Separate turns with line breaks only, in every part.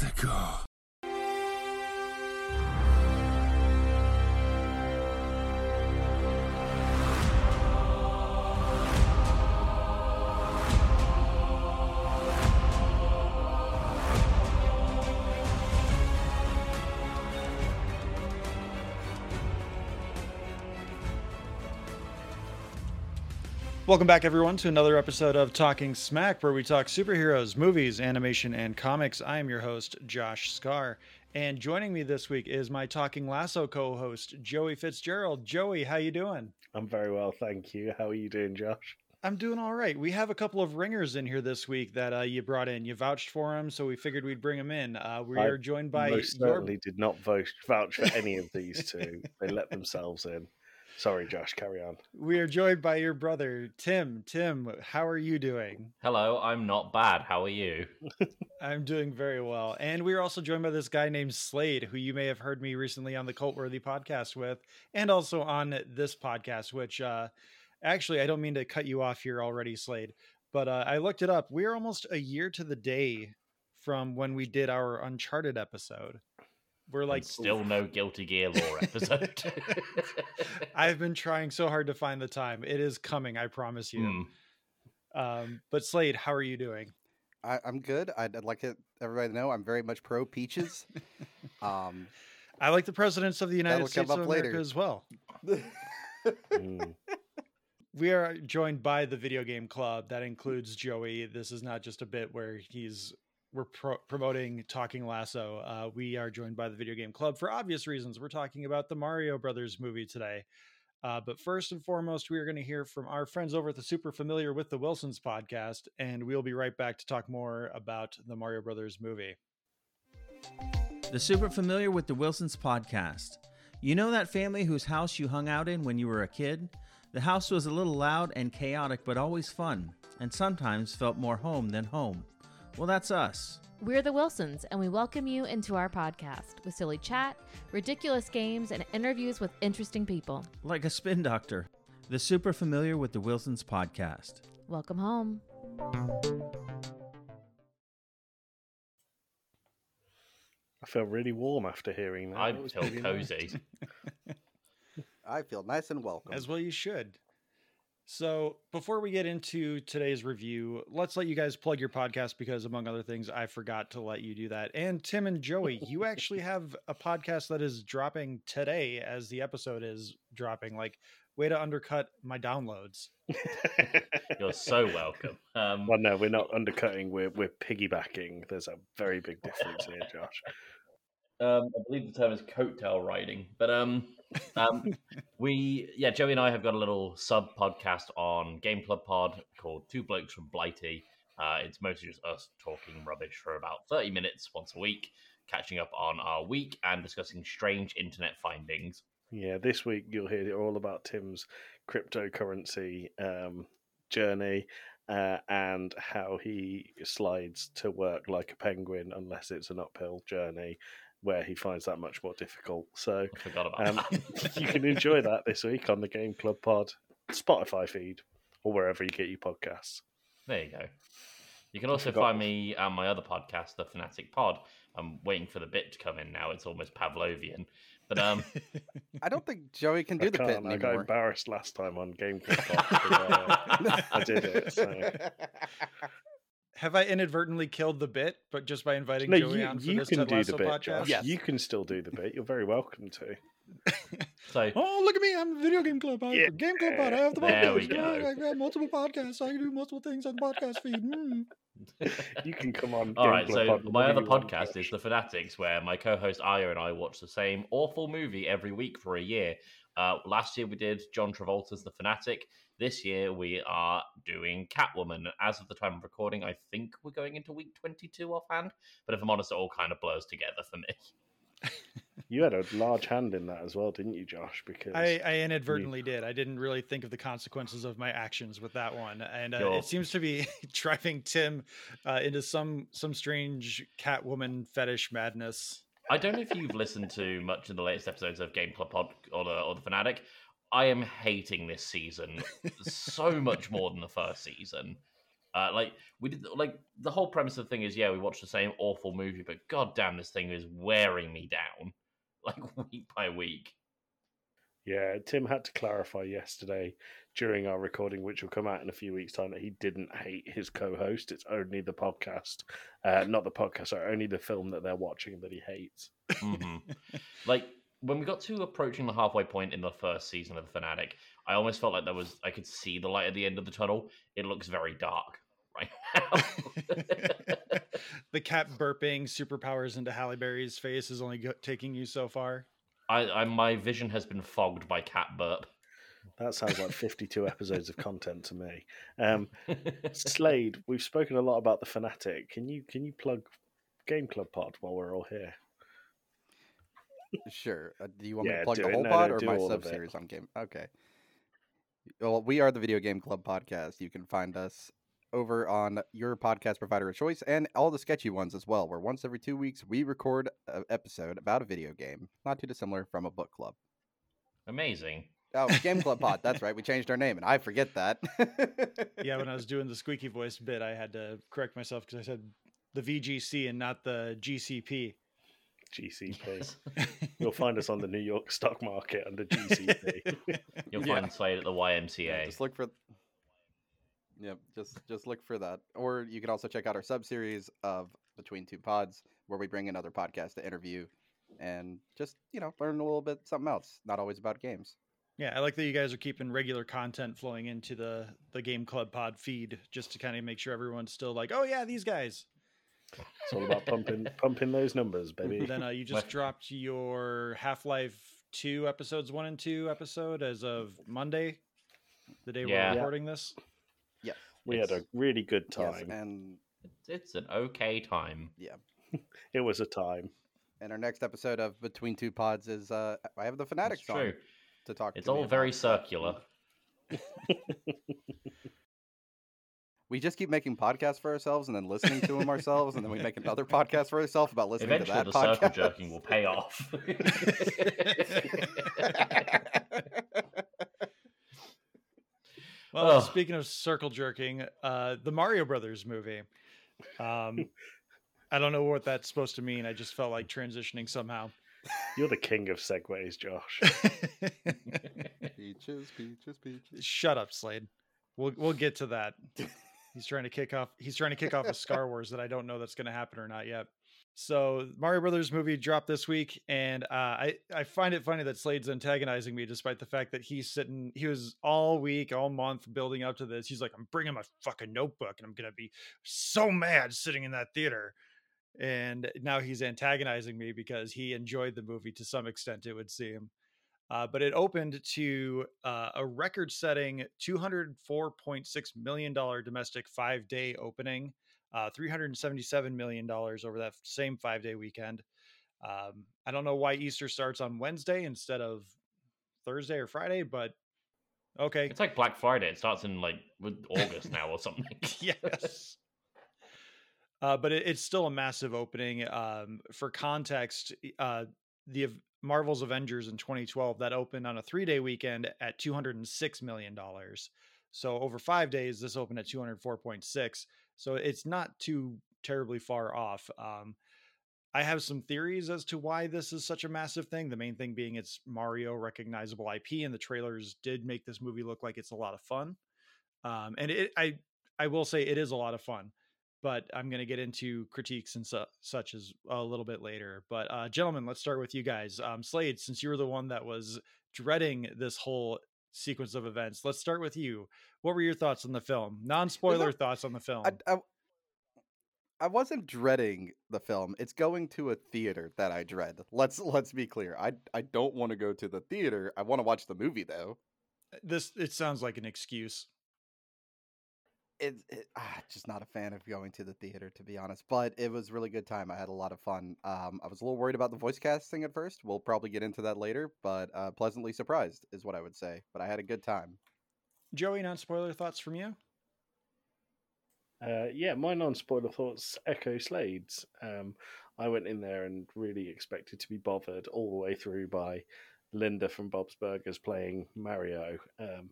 D'accord.
Welcome back, everyone, to another episode of Talking Smack, where we talk superheroes, movies, animation, and comics. I am your host, Josh Scar, and joining me this week is my Talking Lasso co-host, Joey Fitzgerald. Joey, how you doing?
I'm very well, thank you. How are you doing, Josh?
I'm doing all right. We have a couple of ringers in here this week that uh, you brought in. You vouched for them, so we figured we'd bring them in. Uh, we
I
are joined by
Most
your
certainly did not vote, vouch for any of these two. they let themselves in. Sorry, Josh. Carry on.
we are joined by your brother Tim. Tim, how are you doing?
Hello, I'm not bad. How are you?
I'm doing very well. And we are also joined by this guy named Slade, who you may have heard me recently on the Cult Worthy podcast with, and also on this podcast, which uh, actually, I don't mean to cut you off here already, Slade, but uh, I looked it up. We're almost a year to the day from when we did our Uncharted episode. We're like,
And still no Guilty Gear Law episode.
I've been trying so hard to find the time. It is coming, I promise you.
Hmm.
Um, but Slade, how are you doing?
I, I'm good. I'd, I'd like it, everybody to know I'm very much pro peaches. um,
I like the presidents of the United States of America
later.
as well.
Mm.
We are joined by the video game club that includes Joey. This is not just a bit where he's we're pro- promoting Talking Lasso. Uh, we are joined by the video game club for obvious reasons. We're talking about the Mario Brothers movie today. Uh, but first and foremost, we are going to hear from our friends over at the Super Familiar with the Wilsons podcast, and we'll be right back to talk more about the Mario Brothers movie.
The Super Familiar with the Wilsons podcast. You know that family whose house you hung out in when you were a kid? The house was a little loud and chaotic, but always fun, and sometimes felt more home than home. Well, that's us.
We're the Wilsons, and we welcome you into our podcast with silly chat, ridiculous games, and interviews with interesting people.
Like a spin doctor. The Super Familiar with the Wilsons podcast.
Welcome home.
I feel really warm after hearing that.
I
That was
feel
really nice.
cozy.
I feel nice and welcome.
As well, you should. So, before we get into today's review, let's let you guys plug your podcast because, among other things, I forgot to let you do that. And Tim and Joey, you actually have a podcast that is dropping today as the episode is dropping. Like, way to undercut my downloads.
You're so welcome. Um,
well, no, we're not undercutting. We're we're piggybacking. There's a very big difference here, Josh.
Um, I believe the term is coattail riding, but um, um, we yeah, Joey and I have got a little sub podcast on Game Club Pod called Two Blokes from Blighty. Uh, it's mostly just us talking rubbish for about thirty minutes once a week, catching up on our week and discussing strange internet findings.
Yeah, this week you'll hear all about Tim's cryptocurrency um, journey uh, and how he slides to work like a penguin unless it's an uphill journey where he finds that much more difficult. So
I forgot about
um,
that.
you can enjoy that this week on the Game Club Pod, Spotify feed, or wherever you get your podcasts.
There you go. You can also find me and my other podcast, The Fanatic Pod. I'm waiting for the bit to come in now. It's almost Pavlovian. But um,
I don't think Joey can
I
do the pit
can't. I got embarrassed last time on Game Club Pod. because, uh, I did it. So.
Have I inadvertently killed the bit, but just by inviting
No,
Joey
you,
on for
you
this
can
Ted
do
Lasso
the bit,
podcast?
Josh.
Yes.
You can still do the bit. You're very welcome to.
so
Oh, look at me. I'm a video game club. I'm
Yeah.
Game Club Pod. I have the
There
podcast. I have multiple podcasts. I can do multiple things on the podcast feed. Mm.
You can come on.
All
Game
right,
Club
so
Pod
my other podcast is The Fanatics, where my co-host Aya and I watch the same awful movie every week for a year. Uh, last year we did John Travolta's The Fanatic. This year we are doing Catwoman. As of the time of recording, I think we're going into week 22 offhand. But if I'm honest, it all kind of blurs together for me.
You had a large hand in that as well, didn't you, Josh? Because
I, I inadvertently did. I didn't really think of the consequences of my actions with that one, and uh,
Sure.
it seems to be driving Tim uh, into some some strange Catwoman fetish madness.
I don't know if you've listened to much of the latest episodes of Game Club Pod or the, or the Fanatic. I am hating this season so much more than the first season. Uh, like we did, like the whole premise of the thing is, yeah, we watched the same awful movie, but god damn, this thing is wearing me down, like week by week.
Yeah, Tim had to clarify yesterday during our recording, which will come out in a few weeks' time, that he didn't hate his co-host. It's only the podcast, uh, not the podcast, sorry, only the film that they're watching that he hates.
hmm like when we got to approaching the halfway point in the first season of the Fanatic, I almost felt like there was I could see the light at the end of the tunnel. It looks very dark right now.
the cat burping superpowers into Halle Berry's face is only go- taking you so far.
I, I my vision has been fogged by cat burp.
That sounds like 52 episodes of content to me. Um, Slade, we've spoken a lot about the Fanatic. Can you can you plug Game Club Pod while we're all here?
Sure. Uh, do you want me
Yeah,
to plug
do
the
it.
whole
No,
pod
no,
or
do
my
all of
sub
it.
series on game? Okay. Well, we are the Video Game Club podcast. You can find us over on your podcast provider of choice and all the sketchy ones as well, where once every two weeks we record an episode about a video game, not too dissimilar from a book club.
Amazing.
Oh, Game Club Pod. That's right. We changed our name, and I forget that.
Yeah, when I was doing the squeaky voice bit, I had to correct myself because I said the VGC and not the GCP.
GCP. You'll find us on the New York stock market under GCP.
You'll
Yeah.
find Slade at the
Yeah,
YMCA.
just look for. Yep, just just look for that. Or you can also check out our sub series of Between Two Pods, where we bring another podcast to interview and just you know learn a little bit something else. Not always about games.
Yeah, I like that you guys are keeping regular content flowing into the the Game Club Pod feed just to kind of make sure everyone's still like, oh yeah, these guys.
It's all about pumping pumping those numbers, baby.
then uh, you just dropped your Half Life Two episodes one and two episode as of Monday, the day
Yeah.
we're recording this.
Yeah,
We had a really good
yes,
time.
and
It's, it's an okay time.
Yeah, it was a time.
and our next episode of Between Two Pods is uh I have the
It's
Fanatics on to talk.
It's
to me
all very
about.
circular.
We just keep making podcasts for ourselves and then listening to them ourselves, and then we make another podcast for ourselves about listening
Eventually,
to
the
that
circle jerking will pay off.
Well,
Ugh.
speaking of circle jerking, uh, the Mario Brothers movie. Um, I don't know what that's supposed to mean. I just felt like transitioning somehow.
You're the king of segues, Josh.
peaches, peaches, peaches.
Shut up, Slade. We'll we'll get to that. He's trying to kick off. He's trying to kick off a Star Wars that I don't know that's going to happen or not yet. So Mario Brothers movie dropped this week, and uh, I I find it funny that Slade's antagonizing me, despite the fact that he's sitting. He was all week, all month building up to this. He's like, I'm bringing my fucking notebook, and I'm gonna be so mad sitting in that theater. And now he's antagonizing me because he enjoyed the movie to some extent. It would seem. Uh, but it opened to uh, a record-setting $204.6 million domestic five-day opening, uh, $377 million over that same five-day weekend. Um, I don't know why Easter starts on Wednesday instead of Thursday or Friday, but okay.
it's like Black Friday. It starts in like August now or something.
yes. Uh, but it, it's still a massive opening. Um, for context, uh, the Marvel's Avengers in 2012 that opened on a three-day weekend at 206 million dollars. So over five days, this opened at 204.6. So it's not too terribly far off. Um, I have some theories as to why this is such a massive thing. The main thing being it's Mario recognizable IP, and the trailers did make this movie look like it's a lot of fun. Um, and it, I, I will say it is a lot of fun, but I'm going to get into critiques and su- such as a little bit later. But uh, gentlemen, let's start with you guys. Um, Slade, since you were the one that was dreading this whole sequence of events, let's start with you. What were your thoughts on the film? Non-spoiler thoughts on the film.
I, I, I wasn't dreading the film. It's going to a theater that I dread. Let's let's be clear. I I don't want to go to the theater. I want to watch the movie though.
this it sounds like an excuse.
It's it, ah, just not a fan of going to the theater to be honest. But it was really good time. I had a lot of fun. Um, I was a little worried about the voice casting at first. We'll probably get into that later, but uh, pleasantly surprised is what I would say. But I had a good time.
Joey, non-spoiler thoughts from you?
Uh, yeah, my non-spoiler thoughts echo Slade's. Um, I went in there and really expected to be bothered all the way through by Linda from Bob's Burgers playing Mario. Um,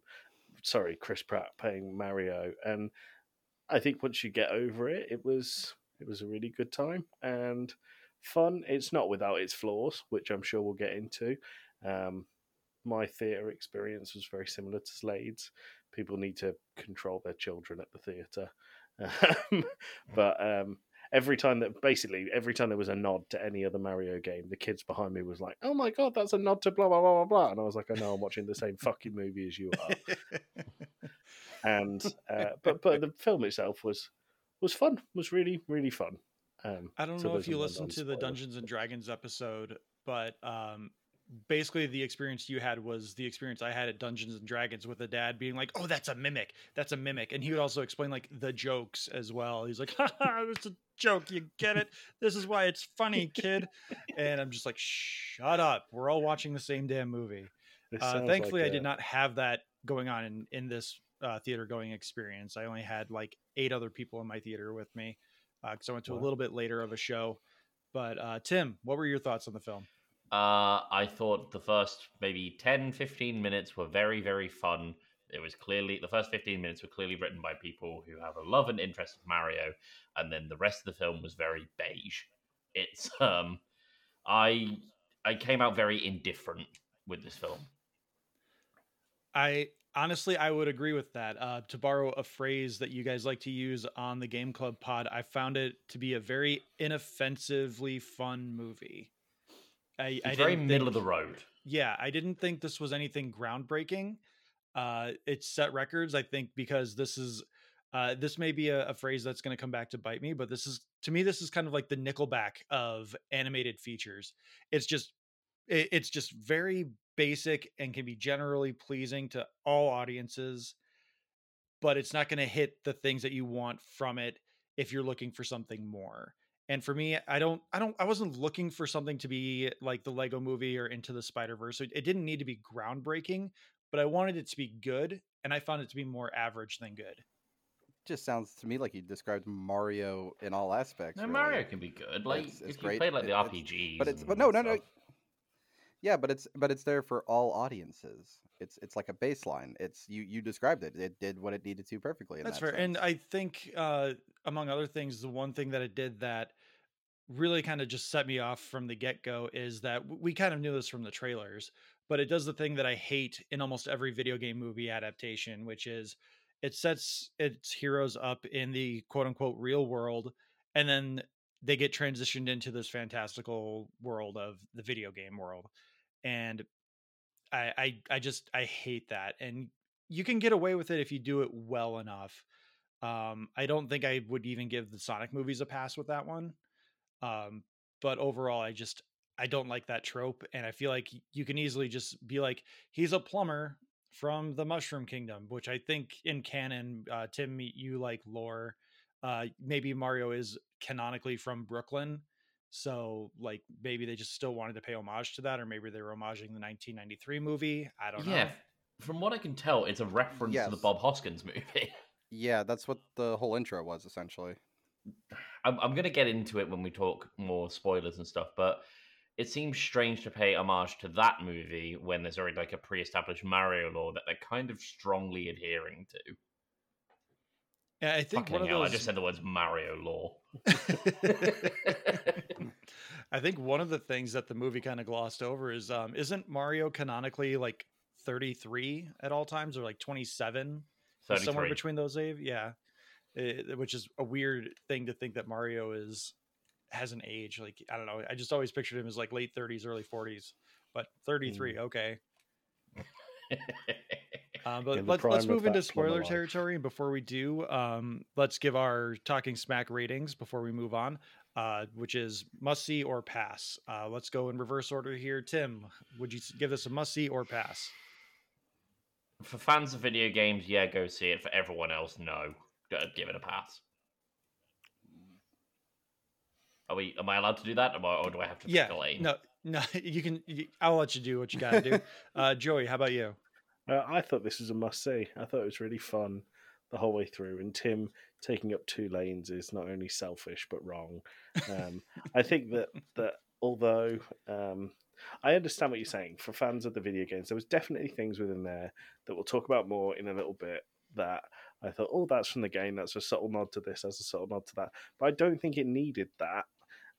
sorry, Chris Pratt playing Mario, and I think once you get over it, it was it was a really good time and fun. It's not without its flaws, which I'm sure we'll get into. Um, my theatre experience was very similar to Slade's. People need to control their children at the theatre, um, but um, every time that basically every time there was a nod to any other Mario game, the kids behind me was like, "Oh my god, that's a nod to blah blah blah blah blah," and I was like, "I know I'm watching the same fucking movie as you are." and uh, but but the film itself was was fun. Was really really fun. Um,
I don't
so
know if you listened to the. Dungeons and Dragons episode, but um, basically the experience you had was the experience I had at Dungeons and Dragons with a dad being like, "Oh, that's a mimic. That's a mimic," and he would also explain like the jokes as well. He's like, "Ha ha, it's a joke. You get it? This is why it's funny, kid." and I'm just like, "Shut up. We're all watching the same damn movie." Uh, thankfully,
like
I did not have that going on in in this uh, theater going experience. I only had like eight other people in my theater with me because I went to a little bit later of a show. But uh, Tim, what were your thoughts on the film?
Uh, I thought the first maybe 10, 15 minutes were very, very fun. It was clearly, the first 15 minutes were clearly written by people who have a love and interest of Mario. And then the rest of the film was very beige. It's, um, I, I came out very indifferent with this film.
I honestly, I would agree with that. Uh, to borrow a phrase that you guys like to use on the Game Club pod, I found it to be a very inoffensively fun movie. I, I
very
didn't
middle
think-
of the road.
yeah, I didn't think this was anything groundbreaking. Uh, it set records, I think, because this is uh, this may be a, a phrase that's going to come back to bite me, but this is to me, this is kind of like the Nickelback of animated features. It's just it, it's just very basic and can be generally pleasing to all audiences, but it's not going to hit the things that you want from it if you're looking for something more and for me i don't i don't i wasn't looking for something to be like the lego movie or into the spider verse it, it didn't need to be groundbreaking but i wanted it to be good and i found it to be more average than good
Just sounds to me like you described Mario in all aspects.
No,
really.
Mario can be good. Like,
It's- it's
if
great.
you play like the
It- it's-
RPGs.
but it's- but
and
no, no, no,
stuff.
Yeah, but it's but it's there for all audiences. It's it's like a baseline. It's you you described it. It did what it needed to perfectly. In
that's
that
fair and i think uh among other things the one thing that it did that really kind of just set me off from the get-go is that we kind of knew this from the trailers but it does the thing that i hate in almost every video game movie adaptation which is it sets its heroes up in the quote unquote real world and then they get transitioned into this fantastical world of the video game world and I, I i just i hate that and you can get away with it if you do it well enough um i don't think i would even give the sonic movies a pass with that one um but overall i just i don't like that trope and i feel like you can easily just be like he's a plumber from the mushroom kingdom which i think in canon uh tim you like lore uh maybe mario is canonically from brooklyn so like maybe they just still wanted to pay homage to that or maybe they were homaging the 1993 movie i don't know.
Yeah,
know
from what I can tell, it's a reference to the Bob Hoskins movie.
yeah, that's what the whole intro was essentially.
I'm, I'm going to get into it when we talk more spoilers and stuff, but it seems strange to pay homage to that movie when there's already like a pre-established Mario law that they're kind of strongly adhering to.
Yeah, i think
Fucking
one of
hell,
those
I just said the words Mario law.
I think one of the things that the movie kind of glossed over is um isn't Mario canonically like 33 at all times or like 27 somewhere between those age yeah Eh, which is a weird thing to think that Mario is has an age like I don't know I just always pictured him as like late 30s early 40s but 33 okay um, but let's let's move into spoiler territory. And before we do, um, let's give our talking smack ratings before we move on, uh, which is must see or pass. Uh, let's go in reverse order here. Tim, would you give this a must see or pass?
For fans of video games, yeah, go see it. For everyone else, no. Go- Give it a pass. Are we? Am I allowed to do that, or, or do I have to
Yeah,
pick a lane?
no, no, you can. You, I'll let you do what you got to do. uh, Joey, how about you?
Uh, I thought this was a must see. I thought it was really fun the whole way through. And Tim taking up two lanes is not only selfish but wrong. Um, I think that that although um, I understand what you're saying for fans of the video games, there was definitely things within there that we'll talk about more in a little bit that I thought, oh, that's from the game. That's a subtle nod to this. That's a subtle nod to that. But I don't think it needed that.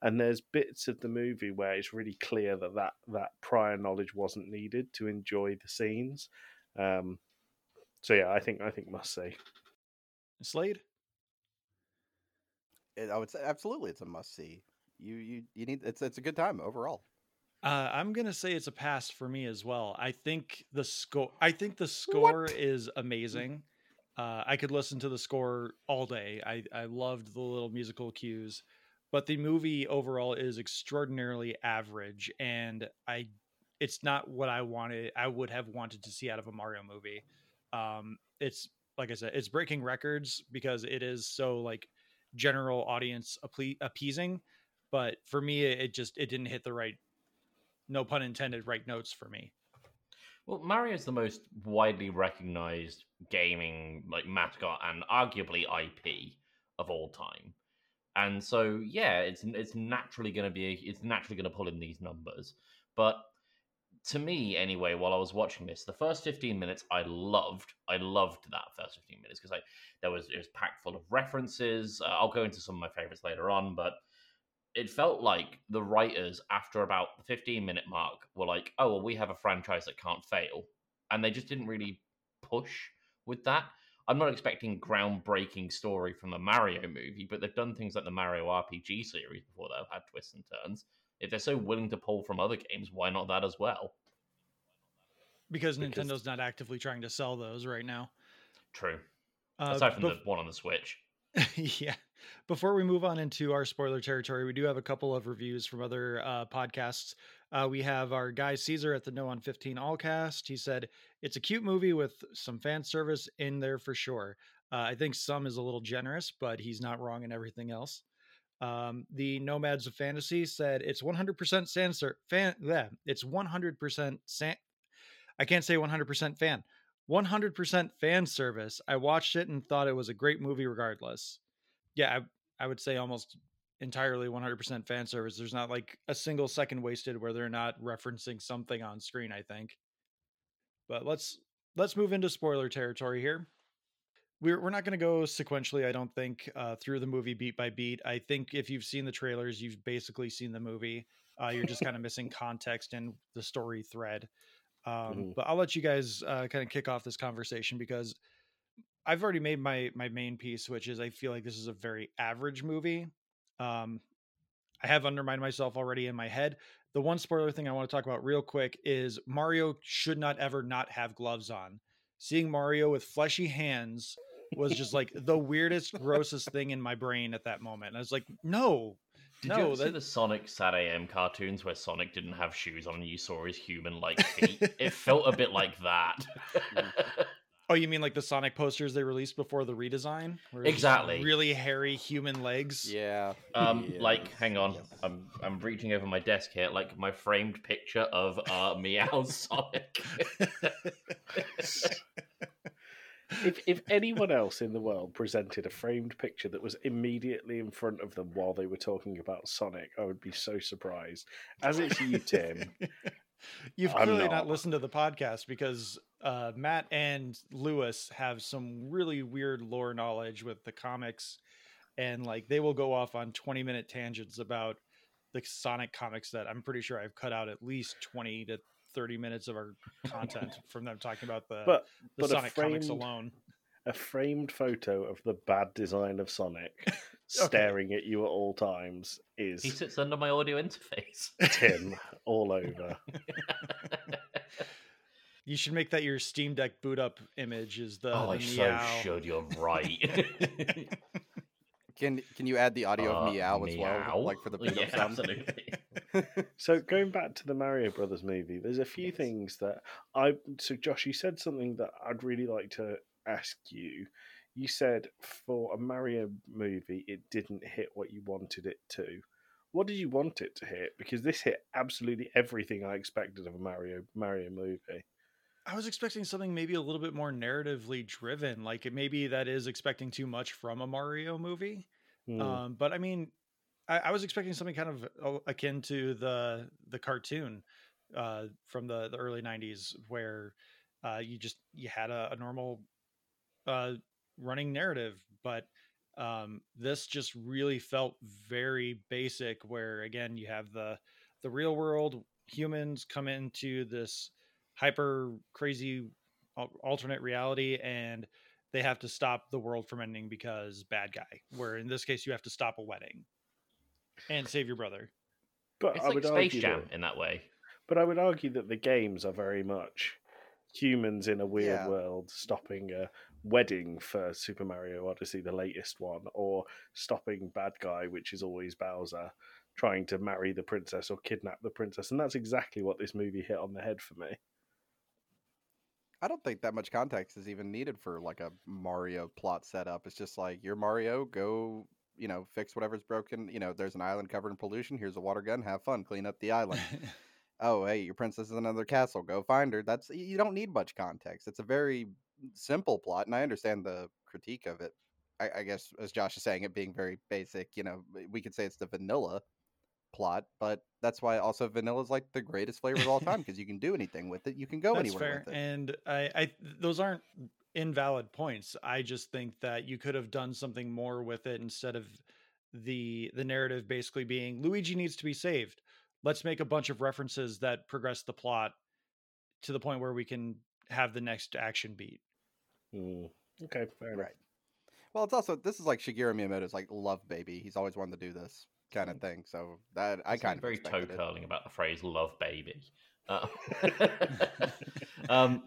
And there's bits of the movie where it's really clear that that, that prior knowledge wasn't needed to enjoy the scenes. Um, so yeah, I think I think must see.
Slade.
It, I would say absolutely, it's a must see. You you you need it's it's a good time overall.
Uh, I'm gonna say it's a pass for me as well. I think the score. I think the score is amazing. Uh, I could listen to the score all day. I I loved the little musical cues, but the movie overall is extraordinarily average, and I it's not what I wanted. I would have wanted to see out of a Mario movie. Um, it's like I said, it's breaking records because it is so like general audience appe- appeasing. But for me, it just it didn't hit the right, no pun intended, right notes for me.
Well, Mario's the most widely recognized gaming like mascot and arguably IP of all time. And so, yeah, it's it's naturally going to be it's naturally going to pull in these numbers. But to me, anyway, while I was watching this, the first fifteen minutes I loved. I loved that first fifteen minutes because I there was it was packed full of references. Uh, I'll go into some of my favorites later on, but it felt like the writers after about the 15 minute mark were like oh well we have a franchise that can't fail and they just didn't really push with that i'm not expecting groundbreaking story from the mario movie but they've done things like the mario rpg series before that have had twists and turns if they're so willing to pull from other games why not that as well
Because,
Because-
Nintendo's not actively trying to sell those right now.
true
Uh,
aside from
bef-
the one on the switch
yeah. Before we move on into our spoiler territory, we do have a couple of reviews from other uh, podcasts. Uh, we have our guy Caesar at the No on 15 Allcast. He said, It's a cute movie with some fan service in there for sure. Uh, I think some is a little generous, but he's not wrong in everything else. Um, the Nomads of Fantasy said, It's 100% fan, ser- fan yeah, it's 100% san- I can't say 100% fan. 100% fan service. I watched it and thought it was a great movie regardless. Yeah, I, I would say almost entirely 100% fan service. There's not like a single second wasted where they're not referencing something on screen, I think. But let's let's move into spoiler territory here. We're we're not going to go sequentially, I don't think, uh, through the movie beat by beat. I think if you've seen the trailers, you've basically seen the movie. Uh, you're just kind of missing context and the story thread. Um,
Mhm.
But I'll let you guys uh, kind of kick off this conversation because I've already made my my main piece, which is I feel like this is a very average movie. Um, I have undermined myself already in my head. The one spoiler thing I want to talk about real quick is Mario should not ever not have gloves on. Seeing Mario with fleshy hands was just like the weirdest, grossest thing in my brain at that moment. And I was like, no,
Did
no,
you ever see the Sonic Sat AM cartoons where Sonic didn't have shoes on and you saw his human like feet? it felt a bit like that.
Oh, you mean like the Sonic posters they released before the redesign? Where it's just
Exactly.
Really hairy human legs.
Yeah.
um,
Yeah.
like, hang on, I'm I'm reaching over my desk here, like my framed picture of uh Meow's Sonic.
if if anyone else in the world presented a framed picture that was immediately in front of them while they were talking about Sonic, I would be so surprised. As it's you, Tim.
You've clearly not.
not.
listened to the podcast because uh, Matt and Lewis have some really weird lore knowledge with the comics, and like they will go off on twenty minute tangents about the Sonic comics that I'm pretty sure I've cut out at least twenty to thirty minutes of our content from them talking about the
But
the
but
Sonic comics alone.
a framed photo of the bad design of Sonic staring at you at all times is
he sits under my audio interface.
Tim all over.
You should make that your Steam Deck boot up image. Is the,
oh,
the
I so should. You're right.
Can can you add the audio
Uh,
of meow as well, like for the pickup
yeah,
sound?
absolutely.
So going back to the Mario Brothers movie, there's a few
Yes.
things that I so Josh, you said something that I'd really like to ask you. You said for a Mario movie, it didn't hit what you wanted it to. What did you want it to hit? Because this hit absolutely everything I expected of a Mario Mario movie.
I was expecting something maybe a little bit more narratively driven. Like it maybe that is expecting too much from a Mario movie.
Hmm.
Um, but I mean, I, I was expecting something kind of akin to the the cartoon uh, from the the early '90s, where uh, you just you had a, a normal uh, running narrative, but um, this just really felt very basic. Where again, you have the the real world humans come into this hyper crazy alternate reality and they have to stop the world from ending because bad guy where in this case you have to stop a wedding and save your brother
But
It's
I
like
would
Space
argue
Jam
that,
in that way.
but I would argue that the games are very much humans in a weird
Yeah.
world stopping a wedding for Super Mario Odyssey, the latest one, or stopping bad guy, which is always Bowser, trying to marry the princess or kidnap the princess, and that's exactly what this movie hit on the head for me.
I don't think that much context is even needed for like a Mario plot setup. It's just like you're Mario, go, you know, fix whatever's broken. You know, there's an island covered in pollution. Here's a water gun. Have fun, clean up the island. oh, hey, your princess is in another castle. Go find her. That's you don't need much context. It's a very simple plot, and I understand the critique of it. I, I guess, as Josh is saying, it being very basic. You know, we could say it's the vanilla plot, but that's why also vanilla is like the greatest flavor of all time because you can do anything with it. You can go
That's
anywhere
fair.
with it.
And I, I, those aren't invalid points. I just think that you could have done something more with it instead of the the narrative basically being Luigi needs to be saved. Let's make a bunch of references that progress the plot to the point where we can have the next action beat.
Hmm. Okay, fair enough.
Right. Well, it's also this is like Shigeru Miyamoto's like love baby. He's always wanted to do this kind of thing. So that I
It's
kind of
very toe curling about the phrase "love baby." Uh, um,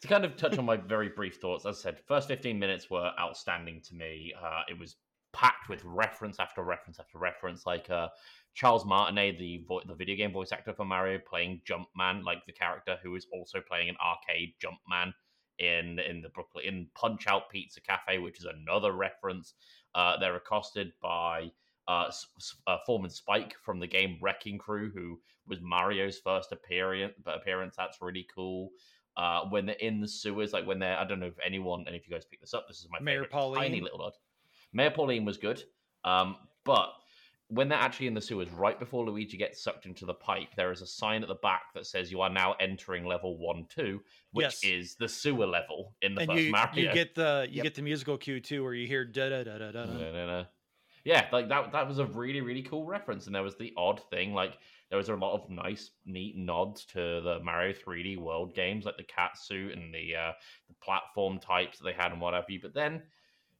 to kind of touch on my very brief thoughts, as I said, first fifteen minutes were outstanding to me. Uh, it was packed with reference after reference after reference, like uh, Charles Martinet, the vo- the video game voice actor for Mario, playing Jumpman, like the character who is also playing an arcade Jumpman in in the Brooklyn in Punch Out Pizza Cafe, which is another reference. Uh, they're accosted by uh, uh, Foreman Spike from the game Wrecking Crew, who was Mario's first appearance. Appearance that's really cool. Uh, when they're in the sewers, like when they're, I don't know if anyone, and if you guys pick this up, this is my
Mayor
favorite tiny little odd. Mayor Pauline was good, um, but when they're actually in the sewers, right before Luigi gets sucked into the pipe, there is a sign at the back that says you are now entering level one two, which
Yes.
is the sewer level in the
and
first
you
Mario.
you get the you
Yep.
get the musical cue too, where you hear da da da da da.
Yeah, like that. That was a really, really cool reference, and there was the odd thing, like there was a lot of nice, neat nods to the Mario 3D World games, like the cat suit and the uh, the platform types that they had and what have you. But then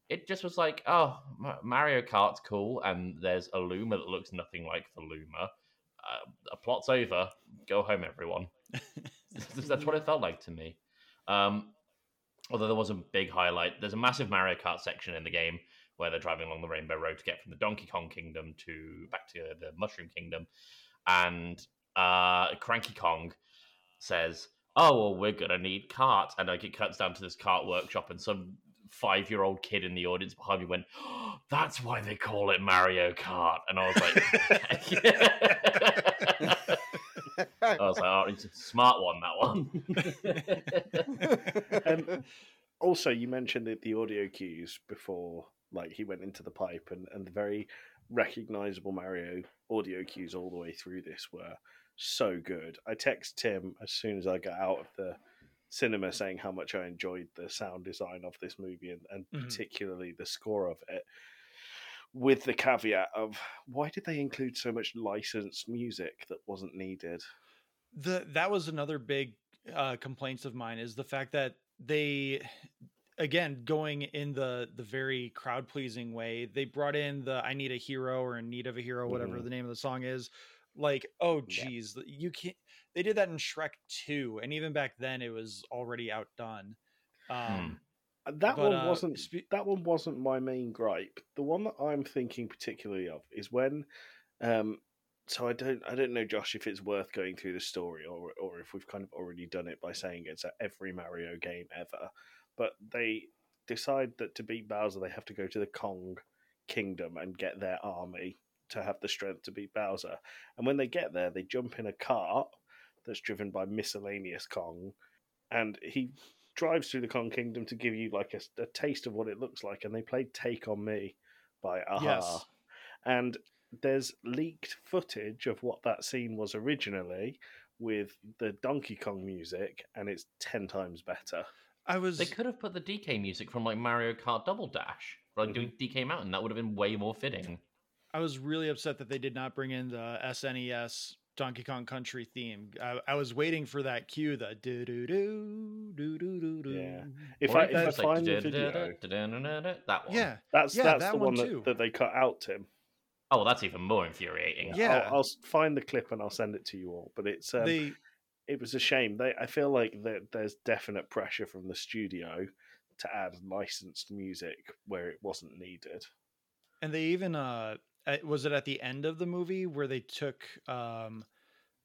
it just was like, oh, Mario Kart's cool, and there's a Luma that looks nothing like the Luma. Uh, a plot's over. Go home, everyone. That's what it felt like to me. Um, although there was a big highlight, there's a massive Mario Kart section in the game where they're driving along the Rainbow Road to get from the Donkey Kong Kingdom to back to the Mushroom Kingdom, and uh, Cranky Kong says, "Oh well, we're gonna need carts," and like it cuts down to this cart workshop, and some five-year-old kid in the audience behind me went, oh, "That's why they call it Mario Kart," and I was like. I was like, oh, it's a smart one, that one.
Um, also, you mentioned the, the audio cues before, like he went into the pipe, and, and the very recognizable Mario audio cues all the way through this were so good. I text Tim as soon as I got out of the cinema saying how much I enjoyed the sound design of this movie and, and
Mhm.
particularly the score of it. With the caveat of why did they include so much licensed music that wasn't needed?
the that was another big uh complaints of mine is the fact that they again going in the the very crowd pleasing way they brought in the i need a hero or in need of a hero whatever
Mhm.
the name of the song is like oh
Yeah.
geez you can't they did that in shrek 2 and even back then it was already outdone um
That
But,
one
uh,
wasn't
spe-
that one wasn't my main gripe. The one that I'm thinking particularly of is when um so I don't I don't know Josh if it's worth going through the story or or if we've kind of already done it by saying it's at every Mario game ever. But they decide that to beat Bowser they have to go to the Kong kingdom and get their army to have the strength to beat Bowser. And when they get there they jump in a cart that's driven by miscellaneous Kong and he drives through the Kong Kingdom to give you like a, a taste of what it looks like, and they played "Take on Me" by a-ha,
Yes.
and there's leaked footage of what that scene was originally with the Donkey Kong music, and it's ten times better.
I was
They could have put the DK music from like Mario Kart Double Dash, like mm-hmm. doing DK Mountain. That would have been way more fitting.
I was really upset that they did not bring in the SNES Donkey Kong Country theme. I, I was waiting for that cue, the do do do do do do do.
Yeah. If
Or
I
even
if I
just like
find the video,
that one.
yeah,
that's
Yeah,
that's
that
the
one
one
too.
that, that they cut out, Tim.
Oh, well, that's even more infuriating.
Yeah.
I'll, I'll s- find the clip and I'll send it to you all. But it's um,
they
it was a shame. They I feel like that there's definite pressure from the studio to add licensed music where it wasn't needed.
and they even uh, was it at the end of the movie where they took um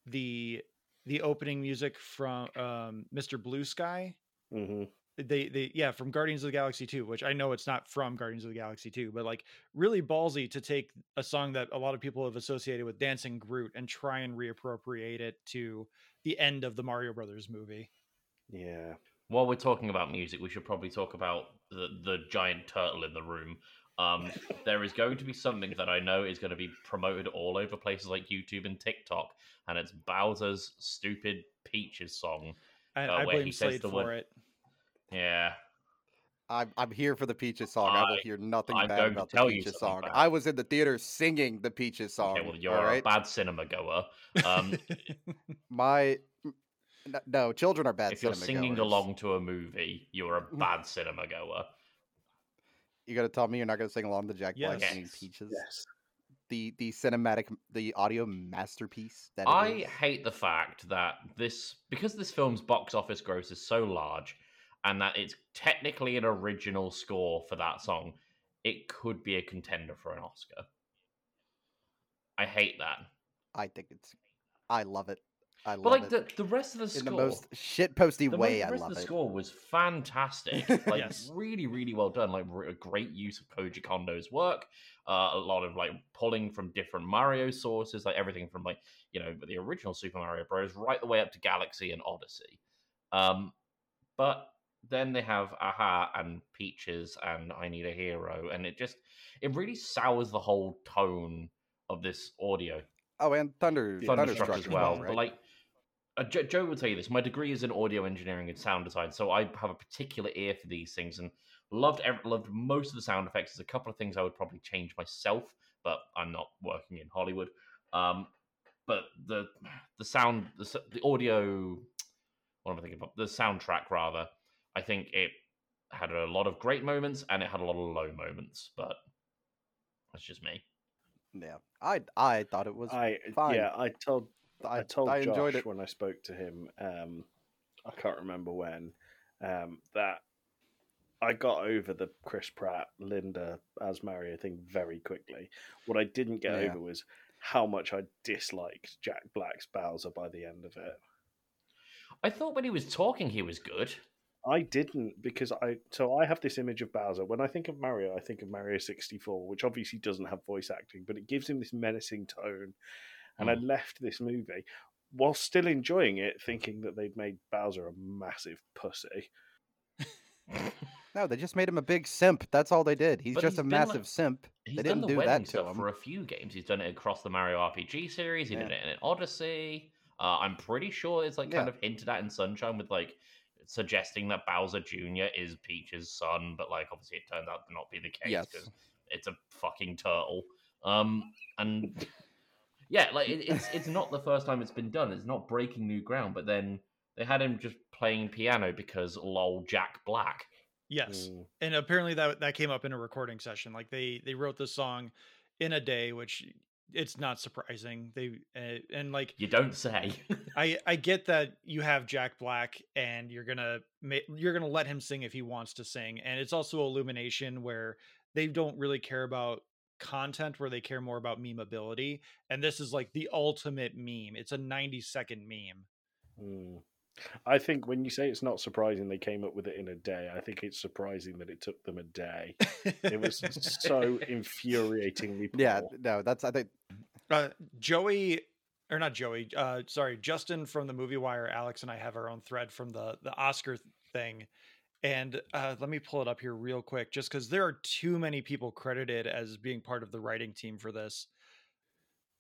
the the opening music from um Mr. Blue Sky
hmm
they they yeah from guardians of the galaxy 2 which i know it's not from guardians of the galaxy 2 but like really ballsy to take a song that a lot of people have associated with dancing groot and try and reappropriate it to the end of the mario brothers movie
Yeah.
While we're talking about music, we should probably talk about the, the giant turtle in the room. Um, there is going to be something that I know is going to be promoted all over places like YouTube and TikTok, and it's Bowser's stupid Peaches song.
i,
Uh,
I
where he
blame
says
slade for
word-
it
Yeah,
I'm I'm here for the Peaches song. I, will hear nothing
I'm
bad
going
about the
tell you
Peaches
something
song.
bad.
I was in the theater singing the Peaches song.
okay, well, you're
all
a bad cinema goer. Um,
My no, children are bad.
if you're
cinema
singing
goers.
along to a movie, you're a bad cinema goer.
You got to tell me you're not going to sing along to Jack Black
Yes.
singing Peaches.
Yes.
The the cinematic, the audio masterpiece that
I
is.
hate the fact that this because this film's box office gross is so large, and that it's technically an original score for that song. It could be a contender for an Oscar. I hate that.
I think it's. I love it. I love
But like
it.
the, the rest of the score,
in
score,
the most shit posty
the
way.
mo-
I
rest
love
of the
it.
score was fantastic. Like
Yes.
really, really well done. Like re- a great use of Koji Kondo's work. Uh, a lot of like pulling from different Mario sources, like everything from like you know the original Super Mario Bros. right the way up to Galaxy and Odyssey. Um, but then they have a-ha and Peaches and I Need a Hero, and it just it really sours the whole tone of this audio
Oh, and Thunder
Thunderstruck,
Thunderstruck
as well.
right?
But like, uh, Jo- Joe will tell you this. My degree is in audio engineering and sound design, so I have a particular ear for these things, and loved loved most of the sound effects. There's a couple of things I would probably change myself, but I'm not working in Hollywood. Um, but the the sound, the, the audio, what am I thinking about? The soundtrack, rather. I think it had a lot of great moments and it had a lot of low moments, but that's just me.
yeah, I I thought it was.
I
fine.
yeah, I told
I,
I, told
I enjoyed
Josh
it.
when I spoke to him. Um, I can't remember when. Um, that I got over the Chris Pratt, Linda as Mario thing very quickly. What I didn't get
Yeah.
over was how much I disliked Jack Black's Bowser by the end of it.
I thought when he was talking, he was good.
I didn't because I so I have this image of Bowser. When I think of Mario, I think of Mario 64, which obviously doesn't have voice acting, but it gives him this menacing tone. And I left this movie while still enjoying it, thinking that they'd made Bowser a massive pussy.
No, they just made him a big simp. That's all they did. He's
But
just
he's
a
been, like-
massive simp.
He's
They didn't
the
do that to
stuff
him.
for a few games. He's done it across the Mario RPG series. He did it in Odyssey. Uh, I'm pretty sure it's like kind
Yeah.
of hinted at in Sunshine with like suggesting that Bowser Jr. is Peach's son, but like obviously it turned out to not be the case
Yes.
because it's a fucking turtle. Um, and yeah, like it, it's it's not the first time it's been done. It's not breaking new ground. But then they had him just playing piano because lol Jack Black.
yes
Mm.
and apparently that that came up in a recording session like they they wrote the song in a day which it's not surprising they uh, and like
You don't say.
I I get that you have Jack Black and you're gonna ma- you're gonna let him sing if he wants to sing, and it's also Illumination where they don't really care about content, where they care more about memeability, and this is like the ultimate meme. It's a 90 second meme.
Mm. I think when you say it's not surprising they came up with it in a day, I think it's surprising that it took them a day. It was so infuriatingly poor.
Yeah, no, that's I think
uh, Joey or not Joey, uh, sorry, Justin from the Movie Wire, Alex and I have our own thread from the the Oscar thing. And uh, let me pull it up here real quick, just because there are too many people credited as being part of the writing team for this.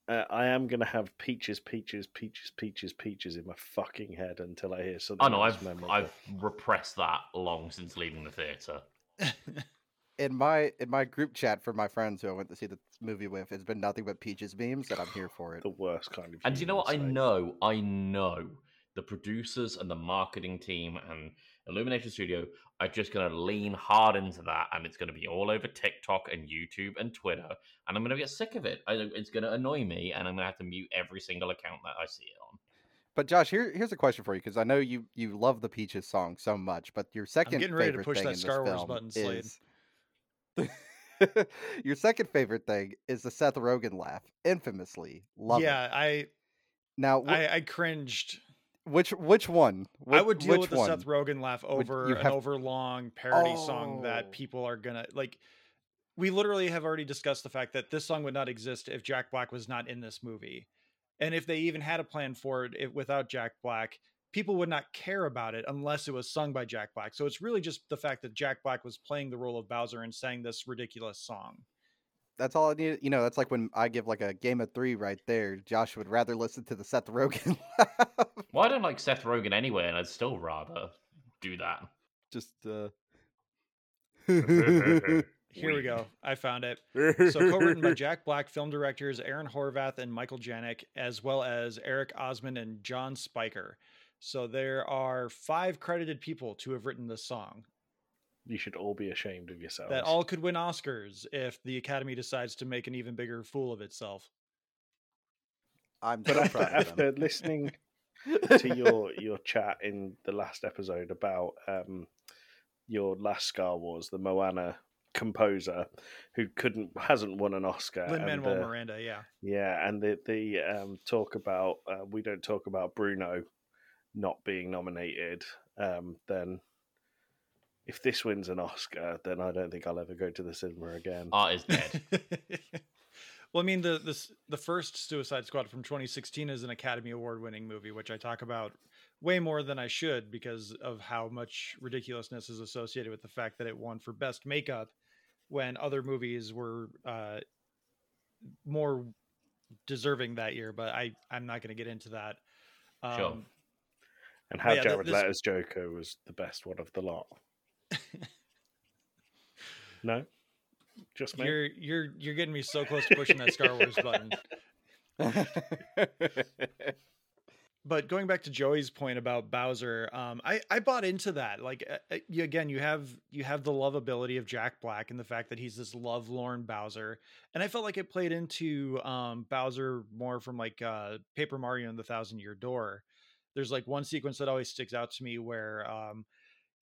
uh, I am gonna have peaches, peaches, peaches, peaches, peaches in my fucking head until I hear something.
Oh no, I've
memorable.
I've repressed that long since leaving the theater.
in my in my group chat for my friends who I went to see the movie with, it's been nothing but peaches memes, and I'm here for it.
the worst kind of.
And do you know what? I know, I know the producers and the marketing team and Illumination Studio are just going to lean hard into that, and it's going to be all over TikTok and YouTube and Twitter, and I'm going to get sick of it. I, it's going to annoy me, and I'm going to have to mute every single account that I see it on.
But Josh, here here's a question for you because I know you you love the Peaches song so much, but your second
getting ready to
favorite
push
thing
that
in this
Star Wars
film
button, Slade.
is your second favorite thing is the Seth Rogen laugh, infamously love
yeah,
it.
I,
Now, wh-
I I cringed.
Which which one?
I would deal
which
with the
one?
Seth Rogen laugh over
you
an
have-
overlong parody song
Oh.
that people are gonna like. We literally have already discussed the fact that this song would not exist if Jack Black was not in this movie, and if they even had a plan for it, it without Jack Black, people would not care about it unless it was sung by Jack Black. So it's really just the fact that Jack Black was playing the role of Bowser and sang this ridiculous song.
That's all I need. You know, that's like when I give like a game of three right there. Josh would rather listen to the Seth Rogen laugh.
Well, I don't like Seth Rogen anyway, and I'd still rather do that.
Just uh
Here we go. I found it. So co-written by Jack Black, film directors Aaron Horvath and Michael Jelenic, as well as Eric Osmond and John Spiker. So there are five credited people to have written this song
You should all be ashamed of yourselves.
that all could win Oscars if the Academy decides to make an even bigger fool of itself.
I'm
But
so
after, after listening to your your chat in the last episode about um, your last Star Wars, the Moana composer who couldn't hasn't won an Oscar.
Lin
and
Manuel
the-
Miranda, yeah.
Yeah, and the the um, talk about uh, we don't talk about Bruno not being nominated. Um, then if this wins an Oscar, then I don't think I'll ever go to the cinema again.
Art is dead.
well, I mean the this the first Suicide Squad from 2016 is an Academy Award winning movie, which I talk about way more than I should because of how much ridiculousness is associated with the fact that it won for best makeup when other movies were uh, more deserving that year. But I I'm not going to get into that. Um,
Sure.
and how
yeah, th-
Jared
this-
Leto's Joker was the best one of the lot. No, just me.
You're you're you're getting me so close to pushing that Star Wars button. but going back to Joey's point about Bowser, um, I I bought into that. Like uh, uh, you, again, you have you have the lovability of Jack Black and the fact that he's this lovelorn Bowser, and I felt like it played into um, Bowser more from like uh, Paper Mario and the Thousand Year Door. There's like one sequence that always sticks out to me where um,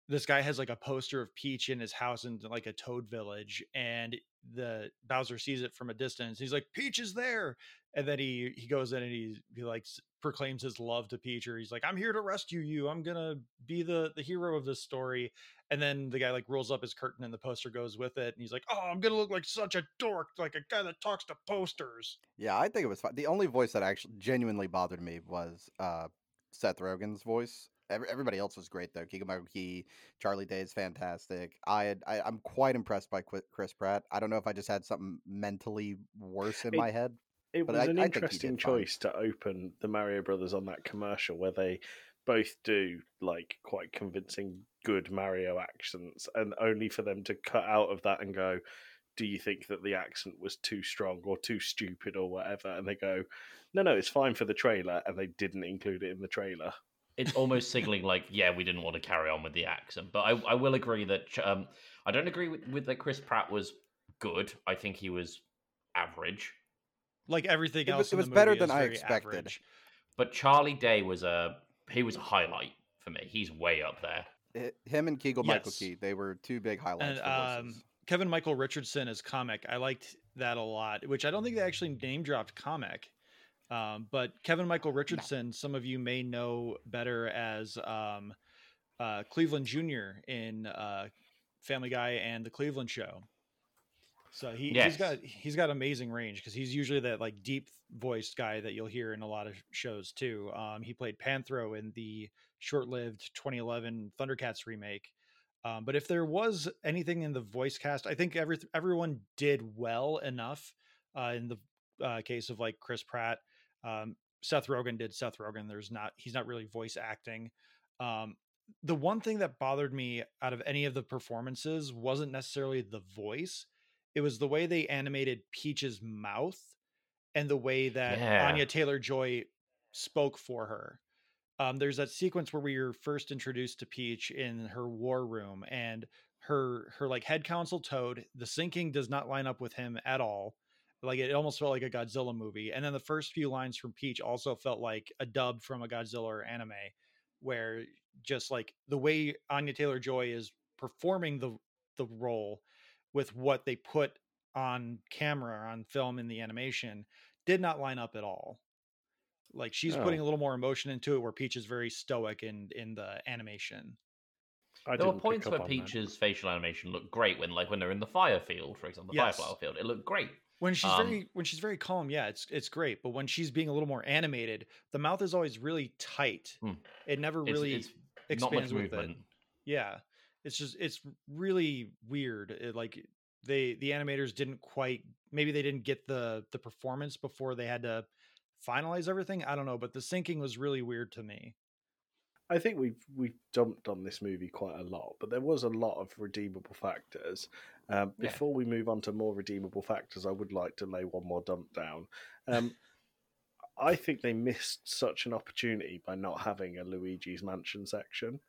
this guy has like a poster of Peach in his house in like a Toad Village, and the Bowser sees it from a distance. He's like, "Peach is there," and then he he goes in and he he like proclaims his love to Peach, or he's like, "I'm here to rescue you. I'm gonna be the the hero of this story." And then the guy like rolls up his curtain, and the poster goes with it, and he's like, "Oh, I'm gonna look like such a dork, like a guy that talks to posters."
yeah, I think it was fine. The only voice that actually genuinely bothered me was uh, Seth Rogen's voice. Every, everybody else was great though. Keegan Michael Key, Charlie Day is fantastic. I, had, I I'm quite impressed by Chris Pratt. I don't know if I just had something mentally worse in
It-
my head.
It
But
was
I-
an
I
interesting
did fine.
choice to open the Mario Brothers on that commercial where they both do like quite convincing good Mario accents, and only for them to cut out of that and go, "Do you think that the accent was too strong or too stupid or whatever?" And they go, "No, no, it's fine for the trailer," and they didn't include it in the trailer.
It's almost signaling like, yeah, we didn't want to carry on with the accent. But I, I will agree that um, I don't agree with, with that Chris Pratt was good. I think he was average.
Like everything
It
else,
was-
in
it
the
was better
movie
than I expected.
average.
But Charlie Day was a he was a highlight for me. He's way up there.
Hi- Him and Keegan Michael Key, they were two big highlights
And um. Kevin Michael Richardson as Kamek, I liked that a lot. Which I don't think they actually name dropped Kamek. Um, but Kevin Michael Richardson, some of you may know better as um, uh, Cleveland Jr. in uh, Family Guy and The Cleveland Show. So he,
Yes.
he's got he's got amazing range because he's usually that like deep voiced guy that you'll hear in a lot of shows too. Um, he played Panthro in the short-lived 2011 Thundercats remake. Um, but if there was anything in the voice cast, I think every everyone did well enough uh, in the uh, case of like Chris Pratt. Um, Seth Rogen did Seth Rogen. There's not he's not really voice acting. Um, the one thing that bothered me out of any of the performances wasn't necessarily the voice. It was the way they animated Peach's mouth and the way that
Yeah.
Anya Taylor Joy spoke for her. Um, there's that sequence where we were first introduced to Peach in her war room, and her her like head council Toad. The syncing does not line up with him at all. Like it almost felt like a Godzilla movie. And then the first few lines from Peach also felt like a dub from a Godzilla or anime, where just like the way Anya Taylor Joy is performing the the role with what they put on camera on film in the animation did not line up at all. Like she's putting
Oh.
a little more emotion into it, where Peach is very stoic in in the animation.
I
there were points where
on that.
Peach's facial animation looked great when, like, when they're in the fire field, for example, the
Yes.
fireflower field. It looked great.
When she's
Um,
very when she's very calm, yeah, it's it's great. But when she's being a little more animated, the mouth is always really tight.
Hmm.
It never
It's,
really
it's not
expands with it. Yeah, it's just it's really weird. It, like they the animators didn't quite maybe they didn't get the the performance before they had to finalize everything. I don't know, but the syncing was really weird to me.
I think we've we've dumped on this movie quite a lot, but there was a lot of redeemable factors. Um,
Yeah.
before we move on to more redeemable factors, I would like to lay one more dump down. Um, I think they missed such an opportunity by not having a Luigi's Mansion section.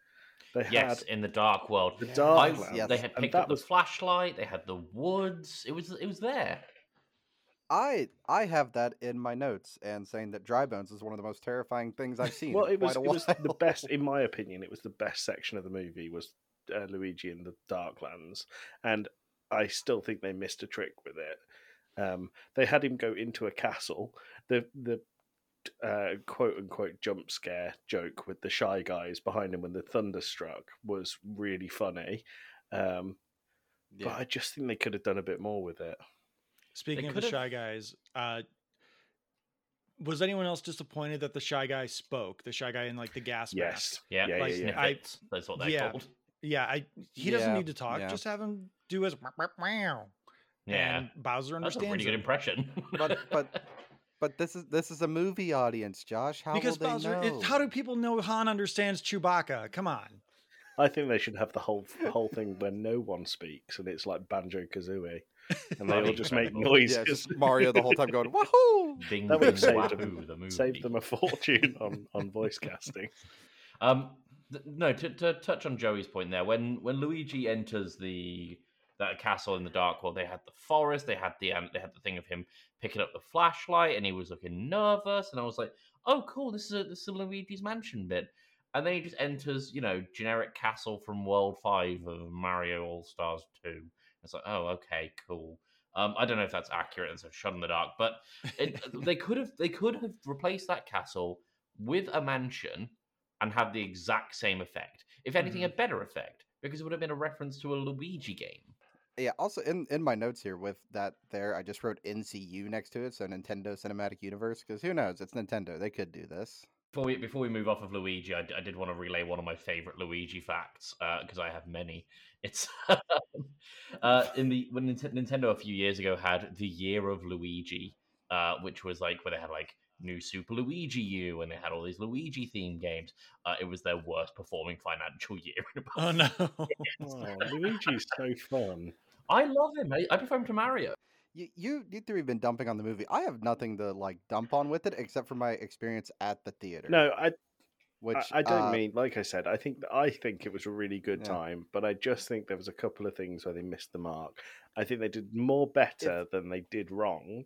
They
Yes,
had
in the dark world.
the
Yes,
dark
I,
yes.
They had picked
that
up the
was
flashlight. They had the woods. It was it was there.
I I have that in my notes and saying that Dry Bones is one of the most terrifying things I've seen.
well, it was
quite a
it was the best in my opinion. It was the best section of the movie was uh, Luigi in the Darklands, and I still think they missed a trick with it. Um, they had him go into a castle. The the uh, quote unquote jump scare joke with the shy guys behind him when the thunder struck was really funny. Um, But I just think they could have done a bit more with it.
Speaking of the
could've-
shy guys, uh was anyone else disappointed that the shy guy spoke? The shy guy in like the gas mask.
Yes,
Yeah,
yeah,
like,
yeah, yeah.
I-
Snifits. That's what they're
yeah.
called.
Yeah, I he doesn't
Yeah,
need to talk.
yeah.
Just have him do his meow.
Yeah,
And Bowser
that's a
understands
pretty good
him.
impression.
But- but- But this is this is a movie audience, Josh. How
because
will they
Bowser,
know?
it, how do people know Han understands Chewbacca? Come on.
I think they should have the whole the whole thing where no one speaks and it's like Banjo Kazooie, and they all
That'd be
just make
incredible.
yeah,
noises.
it's just Mario the whole time going woohoo.
Ding
That
ding
would save
wahoo,
them-
the movie.
Save them a fortune on on voice casting.
Um, th- no, to, to touch on Joey's point there, when when Luigi enters the that castle in the dark world, they had the forest, they had the um, they had the thing of him picking up the flashlight, and he was looking nervous, and I was like, oh, cool, this is a this is a Luigi's Mansion bit, and then he just enters, you know, generic castle from World Five of Mario All Stars Two. It's like, oh, okay, cool. Um, I don't know if that's accurate. It's a shot in the dark, but it, they could have they could have replaced that castle with a mansion and had the exact same effect. If anything, a better effect because it would have been a reference to a Luigi game.
Yeah. Also, in in my notes here with that there, I just wrote NCU next to it, so Nintendo Cinematic Universe, because who knows? It's Nintendo. They could do this.
Before we before we move off of Luigi, I did want to relay one of my favorite Luigi facts because I have many. It's uh, in the when Nint- Nintendo a few years ago had the Year of Luigi, uh, which was like where they had like new Super Luigi U and they had all these Luigi themed games. Uh, it was their worst performing financial year. in about
Oh no.
Oh, Luigi's so fun.
I love him. I, I prefer him to Mario.
You, you you three have been dumping on the movie. I have nothing to like dump on with it except for my experience at the theater.
No, I
which
I, I don't
uh,
mean like I said. I think I think it was a really good
Yeah.
time, but I just think there was a couple of things where they missed the mark. I think they did more better than they did wrong,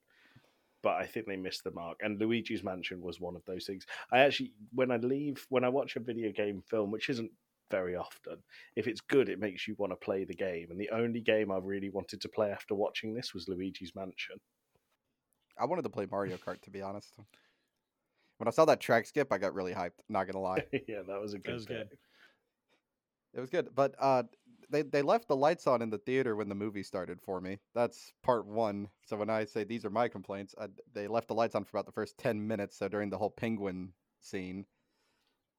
but I think they missed the mark. And Luigi's Mansion was one of those things. I actually, when I leave, when I watch a video game film, which isn't very often, if it's good, it makes you want to play the game. And the only game I really wanted to play after watching this was Luigi's Mansion.
I wanted to play Mario Kart to be honest. When I saw that track skip, I got really hyped. Not gonna lie.
yeah, that was a good.
was good.
It was good, but uh, they they left the lights on in the theater when the movie started for me. That's part one. So when I say these are my complaints, I, they left the lights on for about the first ten minutes. So during the whole penguin scene,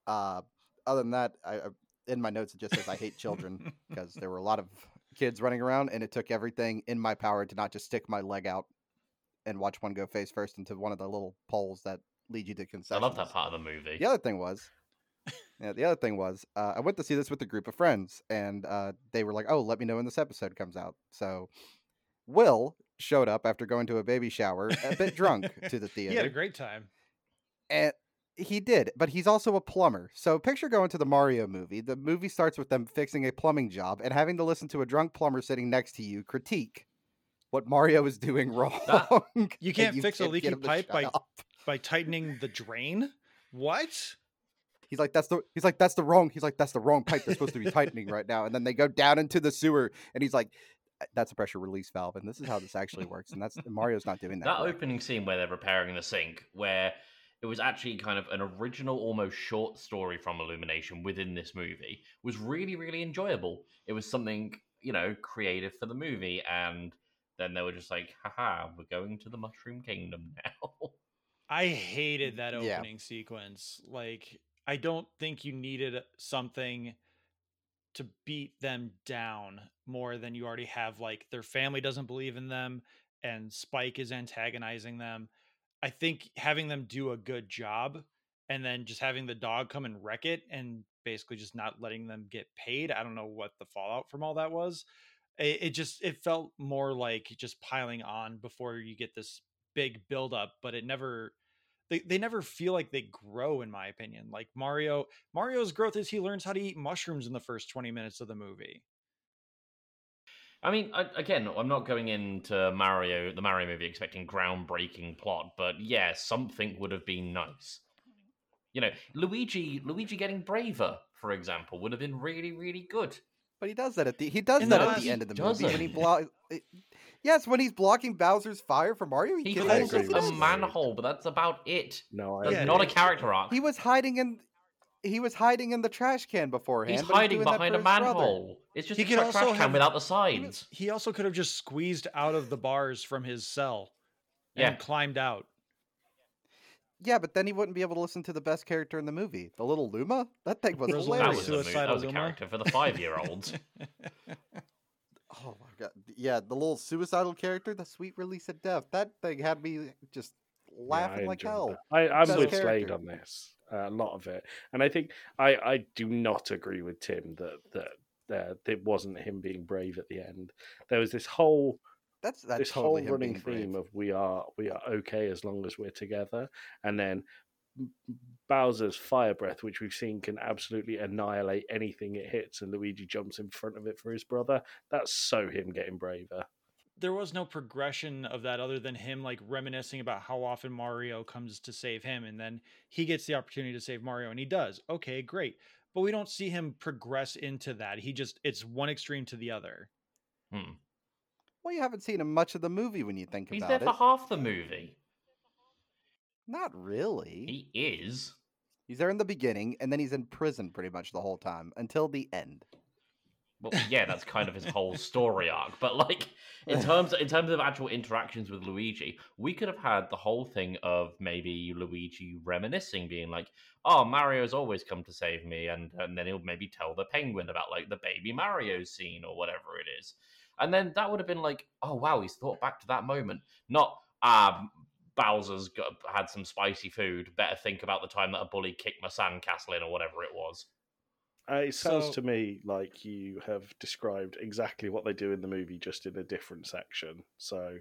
uh, other than that, I, I in my notes it just says I hate children because there were a lot of kids running around, and it took everything in my power to not just stick my leg out and watch one go face first into one of the little poles that lead you to
conception.
I
love that part of the movie.
The other thing was, yeah, the other thing was, uh, I went to see this with a group of friends, and uh, they were like, "Oh, let me know when this episode comes out." So, Will showed up after going to a baby shower, a bit drunk, to the theater.
He had a great time.
and he did. But he's also a plumber. So, picture going to the Mario movie. The movie starts with them fixing a plumbing job and having to listen to a drunk plumber sitting next to you critique what Mario is doing wrong. and
You can't fix a
can't get
leaking pipe by
up.
by tightening the drain. What?
He's like, that's the he's like, that's the wrong. He's like, that's the wrong pipe. They're supposed to be tightening right now. And then they go down into the sewer, and he's like, "Uh, that's a pressure release valve, and this is how this actually works. And that's Mario's not doing that.
that
correct."
opening scene where they're repairing the sink, where it was actually kind of an original, almost short story from Illumination within this movie, was really, really enjoyable. It was something, you know, creative for the movie, and then they were just like, haha, we're going to the Mushroom Kingdom now.
I hated that
Yeah.
opening sequence. Like, I don't think you needed something to beat them down more than you already have. Like, their family doesn't believe in them, and Spike is antagonizing them. I think having them do a good job and then just having the dog come and wreck it and basically just not letting them get paid. I don't know what the fallout from all that was. It, it just it felt more like just piling on before you get this big buildup, but it never they, they never feel like they grow in my opinion. Like Mario Mario's growth is he learns how to eat mushrooms in the first 20 minutes of the movie.
I mean, I, again, I'm not going into Mario, the Mario movie, expecting groundbreaking plot, but yeah, something would have been nice. You know, Luigi, Luigi getting braver, for example, would have been really, really good.
But he does that at the he does
In
that at the end of the movie when he
doesn't.
blocks. Yes, when he's blocking Bowser's fire from Mario, he,
He
kills
I
calls
him.
agree
it
with
a manhole, but that's about it.
No, I
That's not a character arc.
He was hiding in. He was hiding in the trash can beforehand.
He's
but
hiding
doing that
behind a
his brother.
manhole. It's just
He
a
could
tra-
also
trash can
have-
without the
He,
sides.
he also could have just squeezed out of the bars from his cell
Yeah.
and climbed out.
Yeah, but then he wouldn't be able to listen to the best character in the movie, the little Luma. That thing was
Rosalind
That
hilarious.
was, a, that
Suicidal
was a character for the five-year-olds.
Oh my god! Yeah, the little suicidal character, the sweet release of death. That thing had me just laughing
I
like hell.
that. I, I'm
Best
with Slade on this. Uh, a lot of it, and I think I I do not agree with Tim that that uh, it wasn't him being brave at the end. There was this whole
That's that's
this
totally
whole running
brave.
theme of we are we are okay as long as we're together, and then Bowser's fire breath, which we've seen can absolutely annihilate anything it hits, and Luigi jumps in front of it for his brother. That's so him getting braver.
There was no progression of that other than him like reminiscing about how often Mario comes to save him and then he gets the opportunity to save Mario and he does. Okay, great. But we don't see him progress into that. He just it's one extreme to the other.
Hmm.
Well, you haven't seen him much of the movie when you think
He's
about it.
He's there for half the movie.
Not really.
He is.
He's there in the beginning, and then he's in prison pretty much the whole time until the end.
Well, yeah, that's kind of his whole story arc. But like in terms in terms of actual interactions with Luigi, we could have had the whole thing of maybe Luigi reminiscing, being like, "Oh, Mario's always come to save me," and and then he'll maybe tell the penguin about like the baby Mario scene or whatever it is, and then that would have been like, "Oh wow, he's thought back to that moment." Not ah. Bowser's got, had some spicy food. Better think about the time that a bully kicked my sandcastle in, or whatever it was.
Uh, it sounds
So-
to me like you have described exactly what they do in the movie, just in a different section. So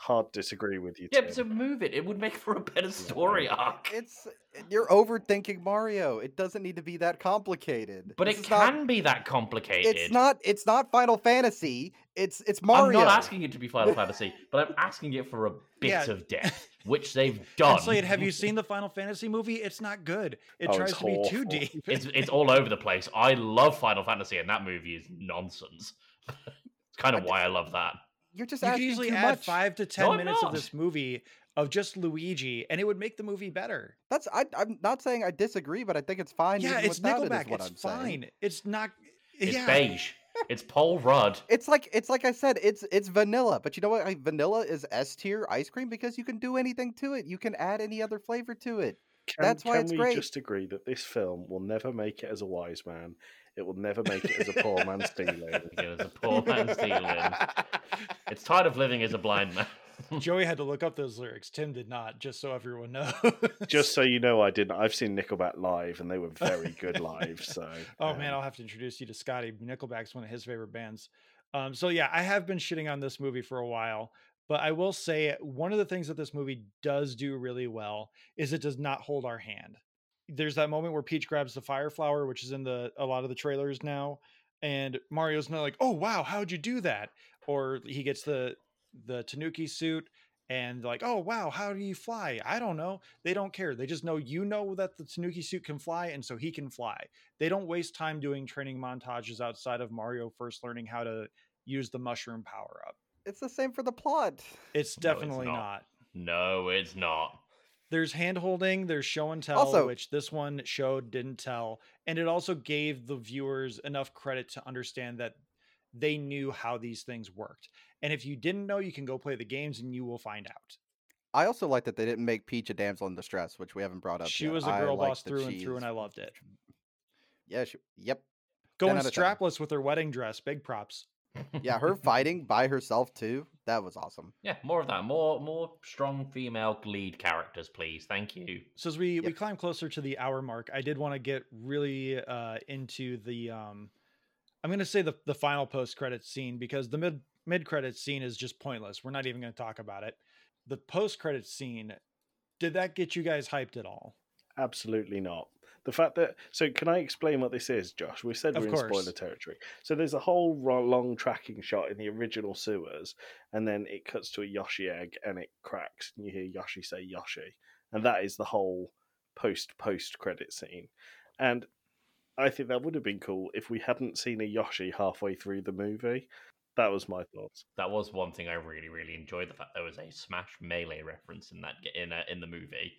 hard to disagree with you.
Yeah,
Tim.
but so move it. It would make for a better story arc.
It's you're overthinking Mario. It doesn't need to be that complicated.
But
This
it
is
can
not-
be that complicated.
It's not. It's not Final Fantasy. It's it's Mario.
I'm not asking it to be Final Fantasy, but I'm asking it for a bit
Yeah.
of depth, which they've done.
And Slade, have you seen the Final Fantasy movie? It's not good. It
Oh,
tries
it's
to be too deep.
It's it's all over the place. I love Final Fantasy, and that movie is nonsense. it's kind of why I love that.
You're just
you could
asking
easily
too
add
much.
five to ten
No, I'm
minutes of this movie of just Luigi, and it would make the movie better.
That's I, I'm not saying I disagree, but I think it's fine.
yeah, it's
without it,
Nickelback.
is what
it's
I'm saying.
fine. It's not.
It's
yeah.
beige. It's Paul Rudd.
It's like it's like I said, it's it's vanilla. But you know what? Like, vanilla is S tier ice cream because you can do anything to it. You can add any other flavor to it.
Can,
That's why
can
it's
we
great.
just agree that this film will never make it as a wise man? It will never make it as a poor man stealing.
It was a poor man stealing. It's tired of living as a blind man.
Joey had to look up those lyrics. Tim did not, just so everyone knows.
Just so you know, I didn't. I've seen Nickelback live, and they were very good live. So,
Oh man,
um,
I'll have to introduce you to Scotty. Nickelback's one of his favorite bands. Um, so yeah, I have been shitting on this movie for a while, but I will say one of the things that this movie does do really well is it does not hold our hand. There's that moment where Peach grabs the fire flower, which is in the a lot of the trailers now, and Mario's not like, "Oh wow, how'd you do that?" Or he gets the the Tanuki suit and like, "Oh wow, how do you fly?" I don't know. They don't care. They just know you know that the Tanuki suit can fly, and so he can fly they don't waste time doing training montages outside of Mario first learning how to use the mushroom power up.
It's the same for the plot.
It's
No, it's
definitely
not.
not.
No, it's not.
There's hand holding, there's show and tell,
Also-
which this one showed, didn't tell. And it also gave the viewers enough credit to understand that they knew how these things worked. And if you didn't know, you can go play the games and you will find out.
I also like that they didn't make Peach a damsel in distress, which we haven't brought up.
She
yet.
was a girl
like
boss through and through, and I loved it.
Yeah, she, yep.
Going
out of 10.
strapless with her wedding dress, big props.
Yeah, her fighting by herself too. That was awesome.
Yeah, more of that. More more strong female lead characters, please. Thank you.
so as we we climb closer to the hour mark i did want to get really uh into the um i'm gonna say the the final post credits scene because the mid mid credits scene is just pointless we're not even gonna talk about it the post credits scene did that get you guys hyped at all
Absolutely not. The fact that so can I explain what this is, Josh? We said
Of
we're in spoiler territory. So there's a whole long tracking shot in the original sewers, and then it cuts to a Yoshi egg and it cracks, and you hear Yoshi say Yoshi, and that is the whole post post credit scene. And I think that would have been cool if we hadn't seen a Yoshi halfway through the movie. That was my thoughts.
That was one thing I really, really enjoyed. The fact there was a Smash Melee reference in that in a, in the movie.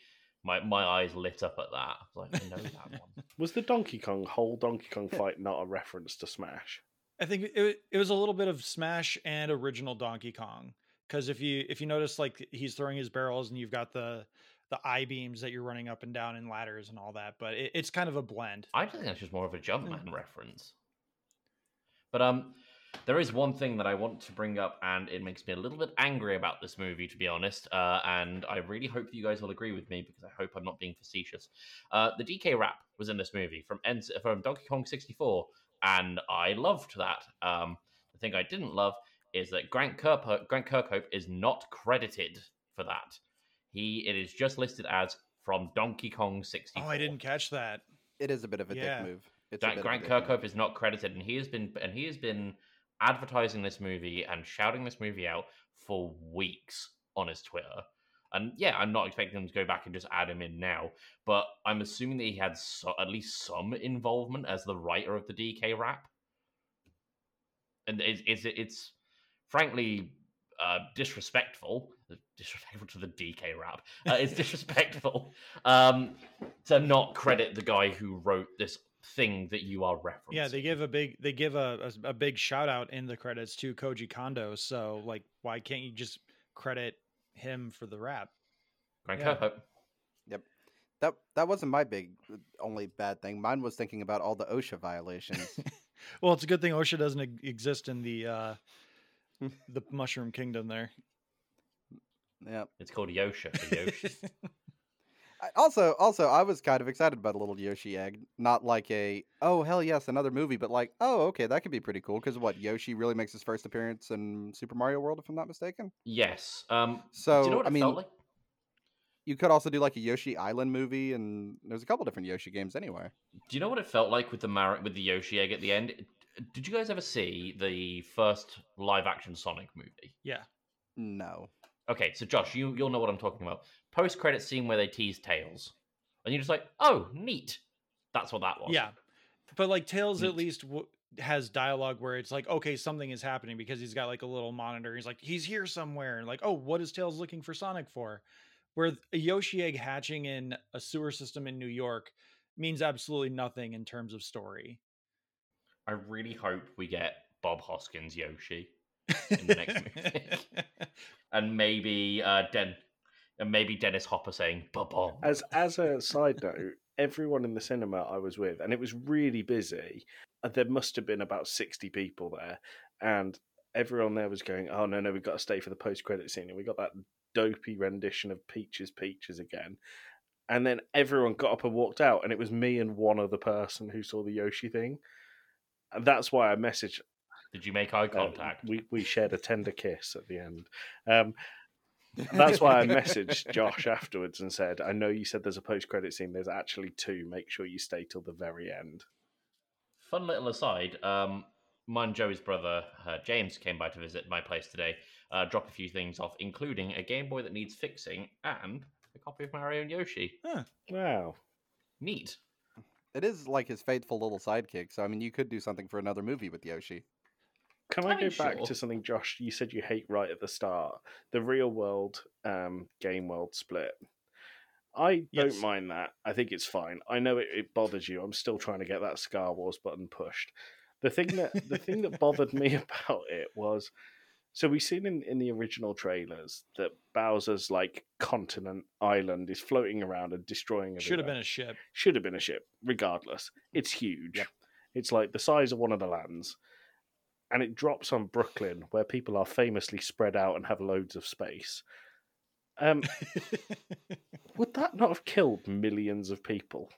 My my eyes lit up at that. I was like, I know that one.
Was the Donkey Kong whole Donkey Kong fight not a reference to Smash?
i think it, it was a little bit of smash and original donkey kong because if you if you notice like he's throwing his barrels and you've got the the i beams that you're running up and down in ladders and all that but it, it's kind of a blend
I just think that's just more of a Jumpman reference. But um, there is one thing that I want to bring up, and it makes me a little bit angry about this movie, to be honest. Uh, and I really hope that you guys will agree with me because I hope I'm not being facetious. Uh, the DK rap was in this movie from N- from Donkey Kong 64, and I loved that. Um, the thing I didn't love is that Grant, Kirkhope, Grant Kirkhope is not credited for that. He it is just listed as from Donkey Kong 64.
oh i didn't catch that
It is a bit of a
Yeah.
dick move. It's a
Grant,
bit of a
Grant
dick move.
Kirkhope is not credited, and he has been and he has been advertising this movie and shouting this movie out for weeks on his Twitter. And yeah, I'm not expecting him to go back and just add him in now, but I'm assuming that he had so, at least some involvement as the writer of the DK rap. And it's it's, it's frankly uh, disrespectful, disrespectful to the DK rap. Uh, it's disrespectful um, to not credit the guy who wrote this thing that you are referencing.
Yeah, they give a big they give a, a a big shout out in the credits to Koji Kondo. So like, why can't you just credit him for the rap?
Grant
yeah.
Kirkhope.
That that wasn't my big uh, only bad thing. Mine was thinking about all the OSHA violations.
well, it's a good thing OSHA doesn't e- exist in the uh the Mushroom Kingdom there.
yeah.
It's called Yosha for Yoshi.
I, also, also, I was kind of excited about a little Yoshi egg. Not like a oh hell yes another movie, but like oh okay that could be pretty cool because what Yoshi really makes his first appearance in Super Mario World if I'm not mistaken.
yes. Um,
So
do you know what
I
it
mean,
felt like?
you could also do like a Yoshi Island movie, and there's a couple different Yoshi games anyway.
Do you know what it felt like with the Mar- with the Yoshi egg at the end? Did you guys ever see the first live action Sonic movie?
yeah,
No,
Okay, so Josh, you you'll know what I'm talking about. Post credit scene where they tease Tails, and you're just like, oh, neat. That's what that was.
yeah, but like Tails at least w- has dialogue where it's like, okay, something is happening because he's got like a little monitor. He's like, he's here somewhere. And like, oh, what is Tails looking for Sonic for? Where a Yoshi egg hatching in a sewer system in New York means absolutely nothing in terms of story.
I really hope we get Bob Hoskins Yoshi in the next movie, and maybe uh, Den, and maybe Dennis Hopper saying "Bob."
As as a side note, everyone in the cinema I was with, and it was really busy. and There must have been about sixty people there, and everyone there was going, "Oh no, no, we've got to stay for the post credit scene," and we got that dopey rendition of Peaches, Peaches again. And then everyone got up and walked out, and it was me and one other person who saw the Yoshi thing. And that's why I messaged.
Did you make eye
uh,
contact?
we we shared a tender kiss at the end. Um, that's why I messaged Josh afterwards and said, "I know you said there's a post credit scene. There's actually two. Make sure you stay till the very end."
Fun little aside. Um, mine, and Joey's brother uh, James came by to visit my place today. Uh, drop a few things off, including a Game Boy that needs fixing and a copy of Mario and Yoshi.
Wow.
Neat.
It is like his faithful little sidekick. So I mean, you could do something for another movie with Yoshi.
Can I go back
sure.
to something, Josh? You said you hate right at the start the real world um, game world split. I
Yes.
don't mind that. I think it's fine. I know it, it bothers you. I'm still trying to get that Star Wars button pushed. The thing that the thing that bothered me about it was so we've seen in, in the original trailers that Bowser's like continent island is floating around and destroying.
Should have been a ship.
should have been a ship, regardless. It's huge.
Yep.
It's like the size of one of the lands. And it drops on Brooklyn, where people are famously spread out and have loads of space. Um, would that not have killed millions of people?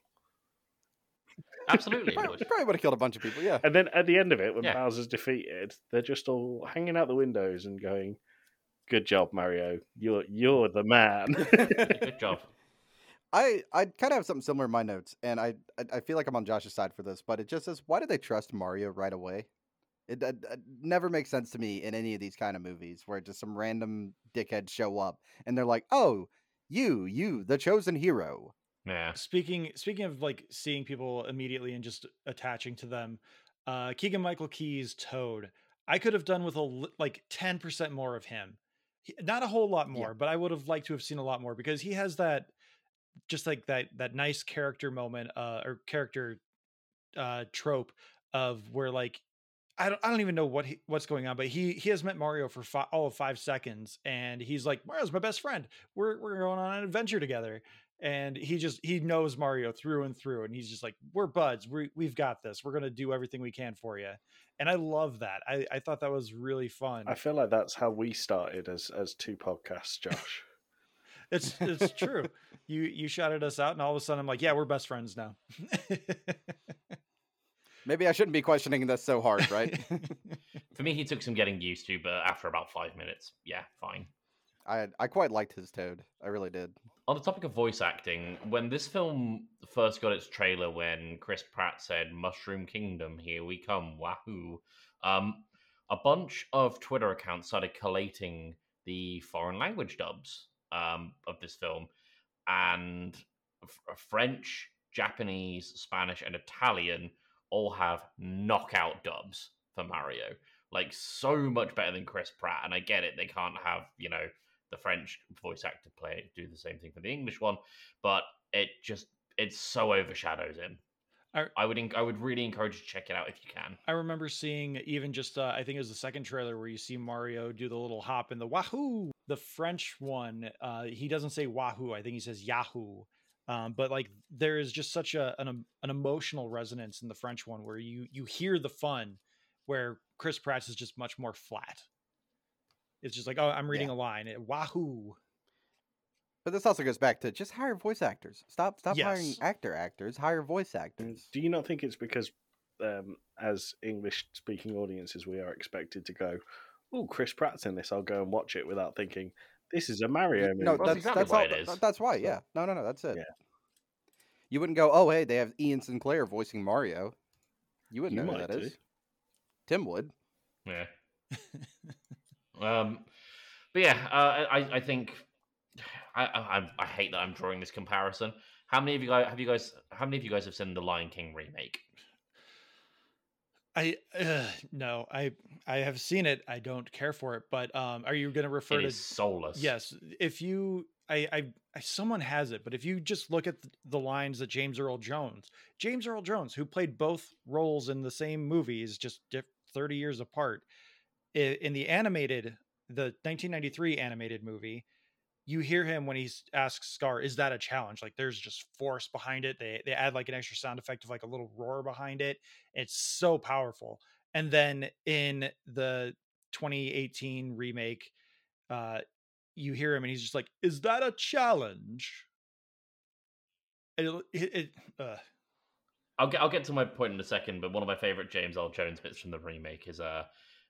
Absolutely. it
Probably,
would.
probably would have killed a bunch of people. Yeah.
And then at the end of it, when
Yeah.
Bowser's defeated, they're just all hanging out the windows and going, "Good job, Mario. You're you're the man."
Good job.
I I kind of have something similar in my notes, and I, I I feel like I'm on Josh's side for this, but it just says, why did they trust Mario right away? It, it, it never makes sense to me in any of these kind of movies where just some random dickheads show up and they're like, "Oh, you, you, the chosen hero."
Yeah.
speaking speaking of like seeing people immediately and just attaching to them uh keegan michael key's toad i could have done with a li- like 10% more of him He- not a whole lot
Yeah.
more but i would have liked to have seen a lot more because he has that just like that that nice character moment uh or character uh trope of where like I don't, I don't even know what he, what's going on, but he he has met Mario for fi- all of five seconds, and he's like, Mario's my best friend. We're we're going on an adventure together, and he just he knows Mario through and through, and he's just like, we're buds. We we've got this. We're gonna do everything we can for you, and I love that. I I thought that was really fun.
I feel like that's how we started as as two podcasts, Josh.
It's it's true. you you shouted us out, and all of a sudden I'm like, yeah, we're best friends now.
Maybe I shouldn't be questioning this so hard, right?
For me, he took some getting used to, but after about five minutes, yeah, fine.
I I quite liked his Toad. I really did.
On the topic of voice acting, when this film first got its trailer, when Chris Pratt said "Mushroom Kingdom, here we come, wahoo!" Um, a bunch of Twitter accounts started collating the foreign language dubs um, of this film, and f- French, Japanese, Spanish, and Italian all have knockout dubs for Mario. Like so much better than Chris Pratt. And I get it; they can't have you know the French voice actor play do the same thing for the English one, but it just it so overshadows him.
I-
I would enc- I would really encourage you to check it out if you can.
I remember seeing even just uh, I think it was the second trailer where you see Mario do the little hop in the wahoo. The French one, uh, he doesn't say wahoo. I think he says yahoo. Um, but like there is just such a an, em- an emotional resonance in the French one where you you hear the fun, where Chris Pratt is just much more flat. It's just like oh I'm reading a line eh, wahoo.
But this also goes back to just hire voice actors. Stop stop hiring actor actors. Hire voice actors.
Do you not think it's because, um, as English speaking audiences, we are expected to go, "Oh, Chris Pratt's in this. I'll go and watch it," without thinking, "This is a Mario movie."
No,
Well,
that's
that's exactly
that's
why
all.
it
th-
is.
th- That's why. Yeah. No, no, no. That's it.
Yeah.
You wouldn't go. Oh, hey, they have Ian Sinclair voicing Mario. You wouldn't
You
know who
might
that
do.
is. Tim would.
Yeah. um, but yeah, uh, I I think I, I I- I hate that I'm drawing this comparison. How many of you guys have you guys? How many of you guys have seen the Lion King remake?
I uh, no I I have seen it. I don't care for it. But um, are you going to refer
It
to
soulless.
Yes, if you, I, I, I, someone has it, but if you just look at th- the lines that James Earl Jones, James Earl Jones, who played both roles in the same movies, just diff- thirty years apart, in the animated, the 1993 animated movie, you hear him when he asks Scar, "Is that a challenge?" Like there's just force behind it. They they add like an extra sound effect of like a little roar behind it. It's so powerful. And then in the 2018 remake, uh, you hear him and he's just like, "Is that a challenge?" It, it, it uh,
I'll get I'll get to my point in a second, but one of my favorite James Earl Jones bits from the remake is uh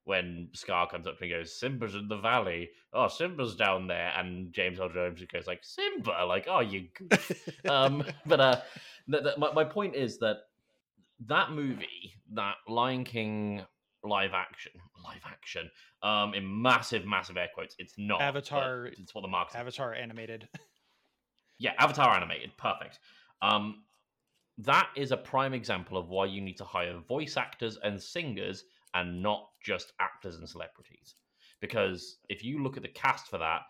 when Scar comes up and goes, Simba's in the valley. Oh, Simba's down there. And James Earl Jones goes like, Simba, like, oh, you goof. um, but uh, the, the, my, my point is that that movie, that Lion King live action, live action, um, in massive, massive air quotes, it's not.
Avatar-
It's what the market
Avatar animated.
yeah, Avatar animated, perfect. Um, that is a prime example of why you need to hire voice actors and singers and not just actors and celebrities. Because if you look at the cast for that,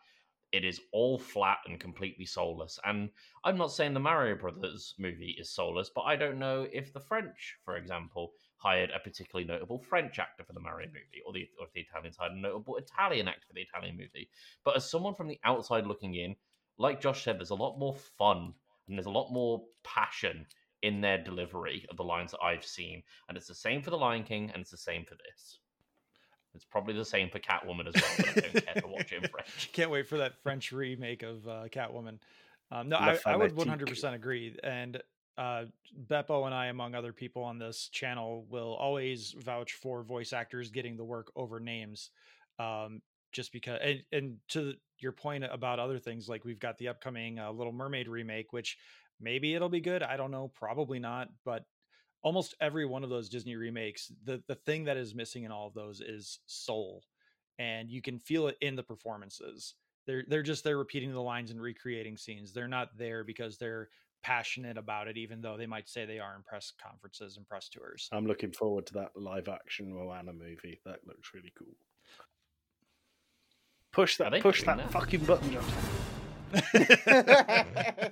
it is all flat and completely soulless. And I'm not saying the Mario Brothers movie is soulless, but I don't know if the French, for example, hired a particularly notable French actor for the Mario mm. movie, or the or if the Italians hired a notable Italian actor for the Italian movie. But as someone from the outside looking in, like Josh said, there's a lot more fun and there's a lot more passion in their delivery of the lines that I've seen. And it's the same for The Lion King and it's the same for this. It's probably the same for Catwoman as well, but I don't care to watch it in French.
Can't wait for that French remake of uh, Catwoman. Um, no, I, I would 100% agree. And uh, Beppo and I, among other people on this channel, will always vouch for voice actors getting the work over names. Um, just because, and, and to your point about other things, like we've got the upcoming uh, Little Mermaid remake, which maybe it'll be good. I don't know, probably not. But almost every one of those Disney remakes, the the thing that is missing in all of those is soul, and you can feel it in the performances. They're they're just they're repeating the lines and recreating scenes. They're not there because they're passionate about it, even though they might say they are in press conferences and press tours.
I'm looking forward to that live action Moana movie. That looks really cool. Push that push that
that?
fucking button, Josh.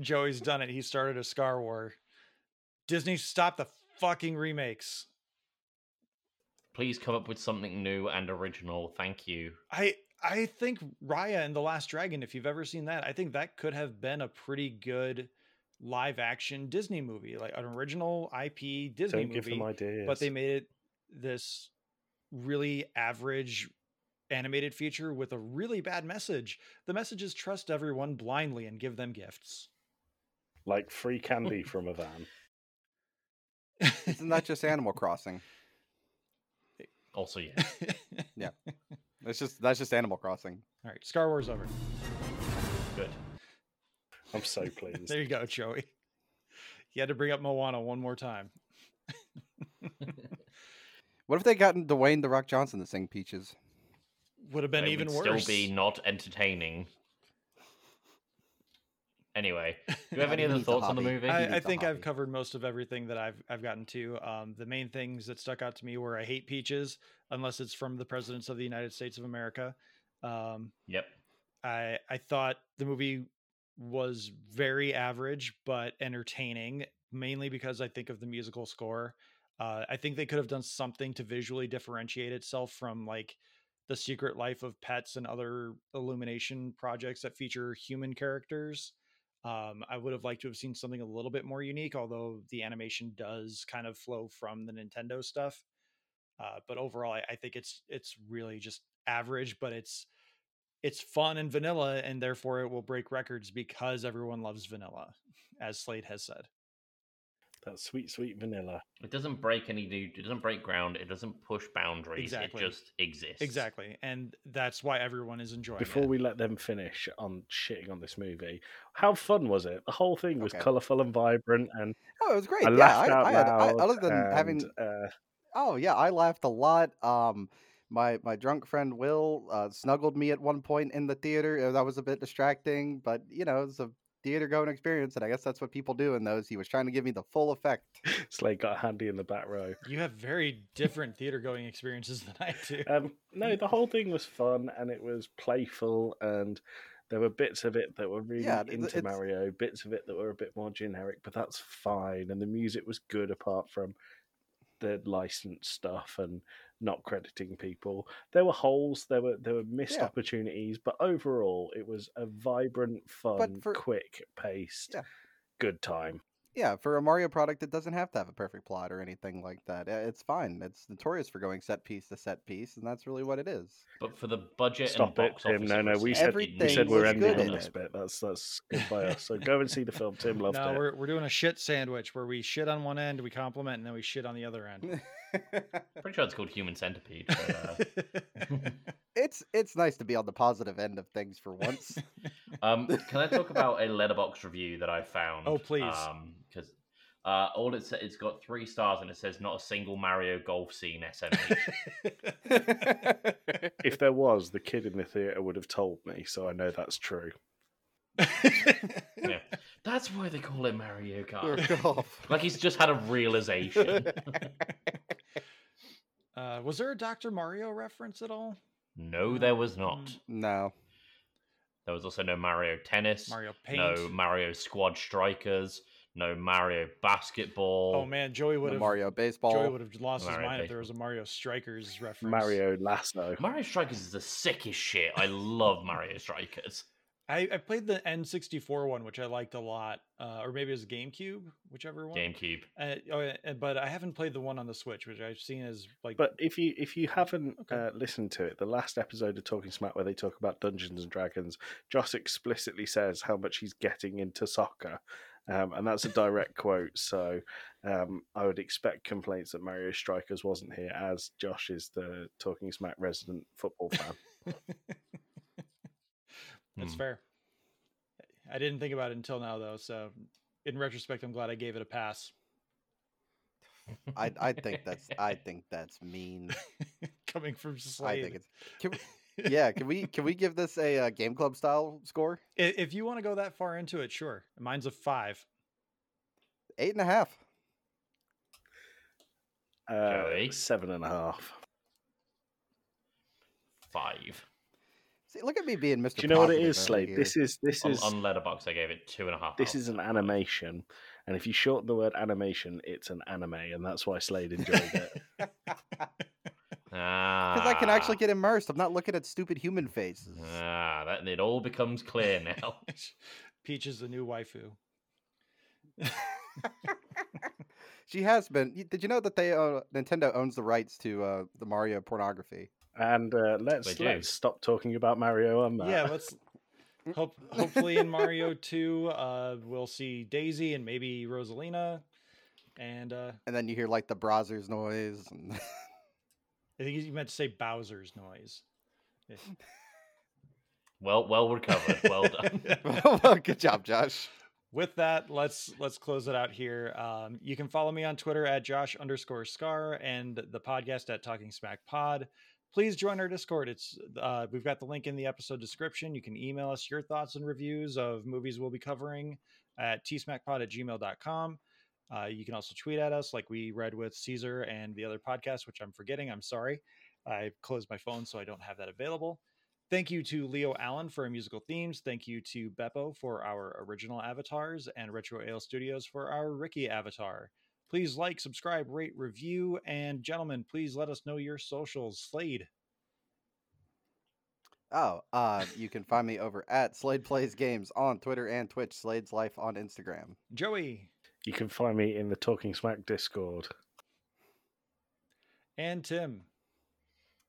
Joey's done it. He started a Scar War. Disney, stop the fucking remakes.
Please come up with something new and original. Thank you.
I I think Raya and the Last Dragon, if you've ever seen that, I think that could have been a pretty good live action Disney movie, like an original IP Disney
Don't give
movie.
them ideas.
But they made it this really average animated feature with a really bad message. The message is trust everyone blindly and give them gifts.
like free candy from a van.
Isn't that just Animal Crossing?
Also, yeah. Yeah.
That's just that's just Animal Crossing.
All right, Star Wars over.
Good.
I'm so pleased.
There you go, Joey. You had to bring up Moana one more time.
What if they gotten Dwayne the Rock Johnson to sing Peaches?
Would have been
It
even
would
worse.
Still be not entertaining. Anyway, do you have any other thoughts on the movie?
He
I,
needs
I
a
think I've covered most of everything that I've I've gotten to. Um, the main things that stuck out to me were I hate peaches unless it's from the presidents of the United States of America. Um,
Yep.
I I thought the movie was very average but entertaining, mainly because I think of the musical score. Uh, I think they could have done something to visually differentiate itself from like the Secret Life of Pets and other Illumination projects that feature human characters. Um, I would have liked to have seen something a little bit more unique, although the animation does kind of flow from the Nintendo stuff. Uh, but overall, I, I think it's it's really just average, but it's it's fun and vanilla, and therefore it will break records because everyone loves vanilla, as Slade has said.
That sweet, sweet vanilla.
It doesn't break any new. It doesn't break ground. It doesn't push boundaries.
Exactly.
It just exists.
Exactly, and that's why everyone is enjoying it.
Before
it.
we let them finish on shitting on this movie, how fun was it? The whole thing was
Okay.
colourful and vibrant, and
Oh, it was great.
I
yeah,
laughed
I,
out
I had, I,
loud.
other than
and,
having,
uh,
oh yeah, I laughed a lot. Um, my my drunk friend Will uh, snuggled me at one point in the theater. That was a bit distracting, but you know, it's a theater going experience, and I guess that's what people do in those. He was trying to give me the full effect.
Slade got handy in the back row.
You have very different theater going experiences than I do.
Um, no, the whole thing was fun and it was playful, and there were bits of it that were really
Yeah,
into Mario, bits of it that were a bit more generic, but that's fine. And the music was good apart from the licensed stuff and not crediting people. There were holes, there were there were missed
Yeah.
opportunities, but overall, it was a vibrant, fun,
for-
quick paced,
Yeah.
good time.
Yeah, for a Mario product, it doesn't have to have a perfect plot or anything like that. Uh, It's fine. It's notorious for going set piece to set piece, and that's really what it is.
But for the budget
Stop
and
it,
box
Tim.
office,
No, no, we said we said we're ending on this
it.
bit. That's that's good by us. So go and see the film. Tim loved
no,
it.
we're we're doing a shit sandwich where we shit on one end, we compliment, and then we shit on the other end.
pretty sure it's called Human Centipede. But, uh,
it's it's nice to be on the positive end of things for once.
Um, can I talk about a Letterboxd review that I found?
Oh, please.
Because uh, all it sa- it's got three stars and it says not a single Mario golf scene SMH.
if there was, the kid in the theater would have told me, so I know that's true.
yeah, that's why they call it Mario Kart. Like he's just had a realization.
uh, was there a Dr. Mario reference at all?
no, there was not.
Mm.
no.
There was also no Mario Tennis.
Mario Paint.
No Mario Squad Strikers. No Mario Basketball.
Oh man, Joey would
no
have
Mario baseball.
Joey would have lost his
Mario
mind if there was a Mario Strikers reference.
Mario Lasso.
Mario Strikers is the sickest shit. I love Mario Strikers.
I, I played the N64 one, which I liked a lot, uh, or maybe it was GameCube, whichever one.
GameCube.
Uh, oh, but I haven't played the one on the Switch, which I've seen as like.
But if you if you haven't
Okay.
uh, listened to it, the last episode of Talking Smack where they talk about Dungeons and Dragons, Josh explicitly says how much he's getting into soccer, um, and that's a direct quote. So um, I would expect complaints that Mario Strikers wasn't here, as Josh is the Talking Smack resident football fan.
That's
Hmm.
fair. I didn't think about it until now, though. So, in retrospect, I'm glad I gave it a pass.
I I think that's I think that's mean.
Coming from
I think it's. Can we, yeah, can we can we give this a uh, game club style score?
If you want to go that far into it, sure. Mine's a five.
Eight and a half.
Uh,
Joey?
seven and a half.
Five.
See, look at me being Mr.
Do you know what it
Positive
is,
over
Slade?
here.
This is this
On,
is
on Letterboxd, I gave it two and a half.
this
out
is an animation, and if you shorten the word animation, it's an anime, and that's why Slade enjoyed it.
Ah,
Because I can actually get immersed. I'm not looking at stupid human faces.
Ah, that it all becomes clear now.
Peach is the new waifu.
she has been. Did you know that they uh, Nintendo owns the rights to uh, the Mario pornography?
And uh, let's let's stop talking about Mario on that.
Yeah, let's hope. Hopefully, in Mario Two, uh, we'll see Daisy and maybe Rosalina, and uh,
And then you hear like the browser's noise. And
I think you meant to say Bowser's noise. Yeah.
Well, well recovered. Well done.
well, good job, Josh.
With that, let's let's close it out here. Um, you can follow me on Twitter at Josh underscore Scar and the podcast at Talking Smack Pod. Please join our Discord. It's uh, we've got the link in the episode description. You can email us your thoughts and reviews of movies we'll be covering at tsmackpod at gmail.com. Uh, you can also tweet at us like we read with Caesar and the other podcast, which I'm forgetting. I'm sorry. I closed my phone, so I don't have that available. Thank you to Leo Allen for our musical themes. Thank you to Beppo for our original avatars and Retro Ale Studios for our Ricky avatar. Please like, subscribe, rate, review, and gentlemen, please let us know your socials. Slade.
Oh, uh, you can find me over at Slade Plays Games on Twitter and Twitch. Slade's Life on Instagram.
Joey
You can find me in the Talking Smack Discord.
and Tim.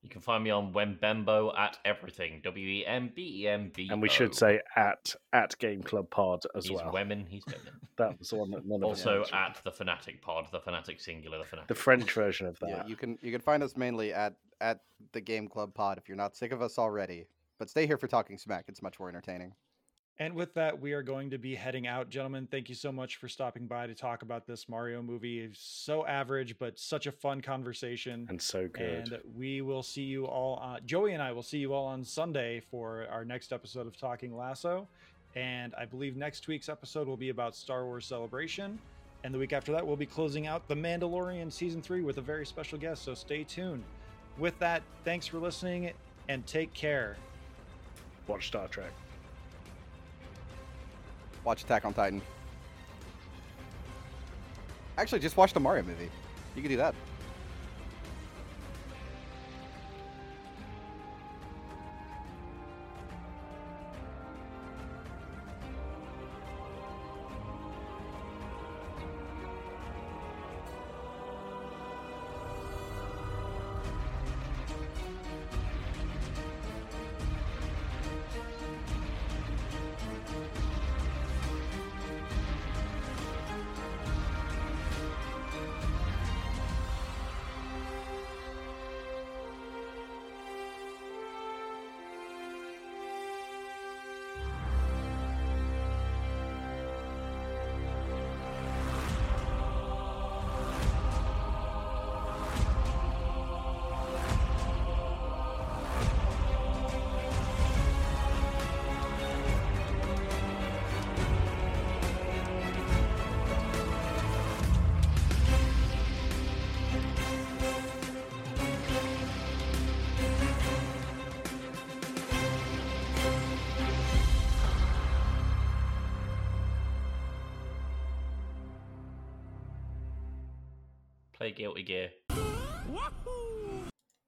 You can find me on Wembembo at everything. W E M B E M B.
And we should say at at Game Club Pod as well.
he's
well.
women. He's women.
That was the one that none of
also
mentioned.
at the Fanatic Pod, the Fanatic singular, the Fanatic.
the French version of that.
Yeah, you can you can find us mainly at at the Game Club Pod if you're not sick of us already. But stay here for Talking Smack. It's much more entertaining.
And with that, we are going to be heading out. Gentlemen, thank you so much for stopping by to talk about this Mario movie. So average, but such a fun conversation.
and so good.
And we will see you all. On, Joey and I will see you all on Sunday for our next episode of Talking Lasso. And I believe next week's episode will be about Star Wars Celebration. And the week after that, we'll be closing out The Mandalorian Season 3 with a very special guest. So stay tuned. With that, thanks for listening and take care.
Watch Star Trek.
Watch Attack on Titan. Actually, just watch the Mario movie. You can do that.
Guilty Gear.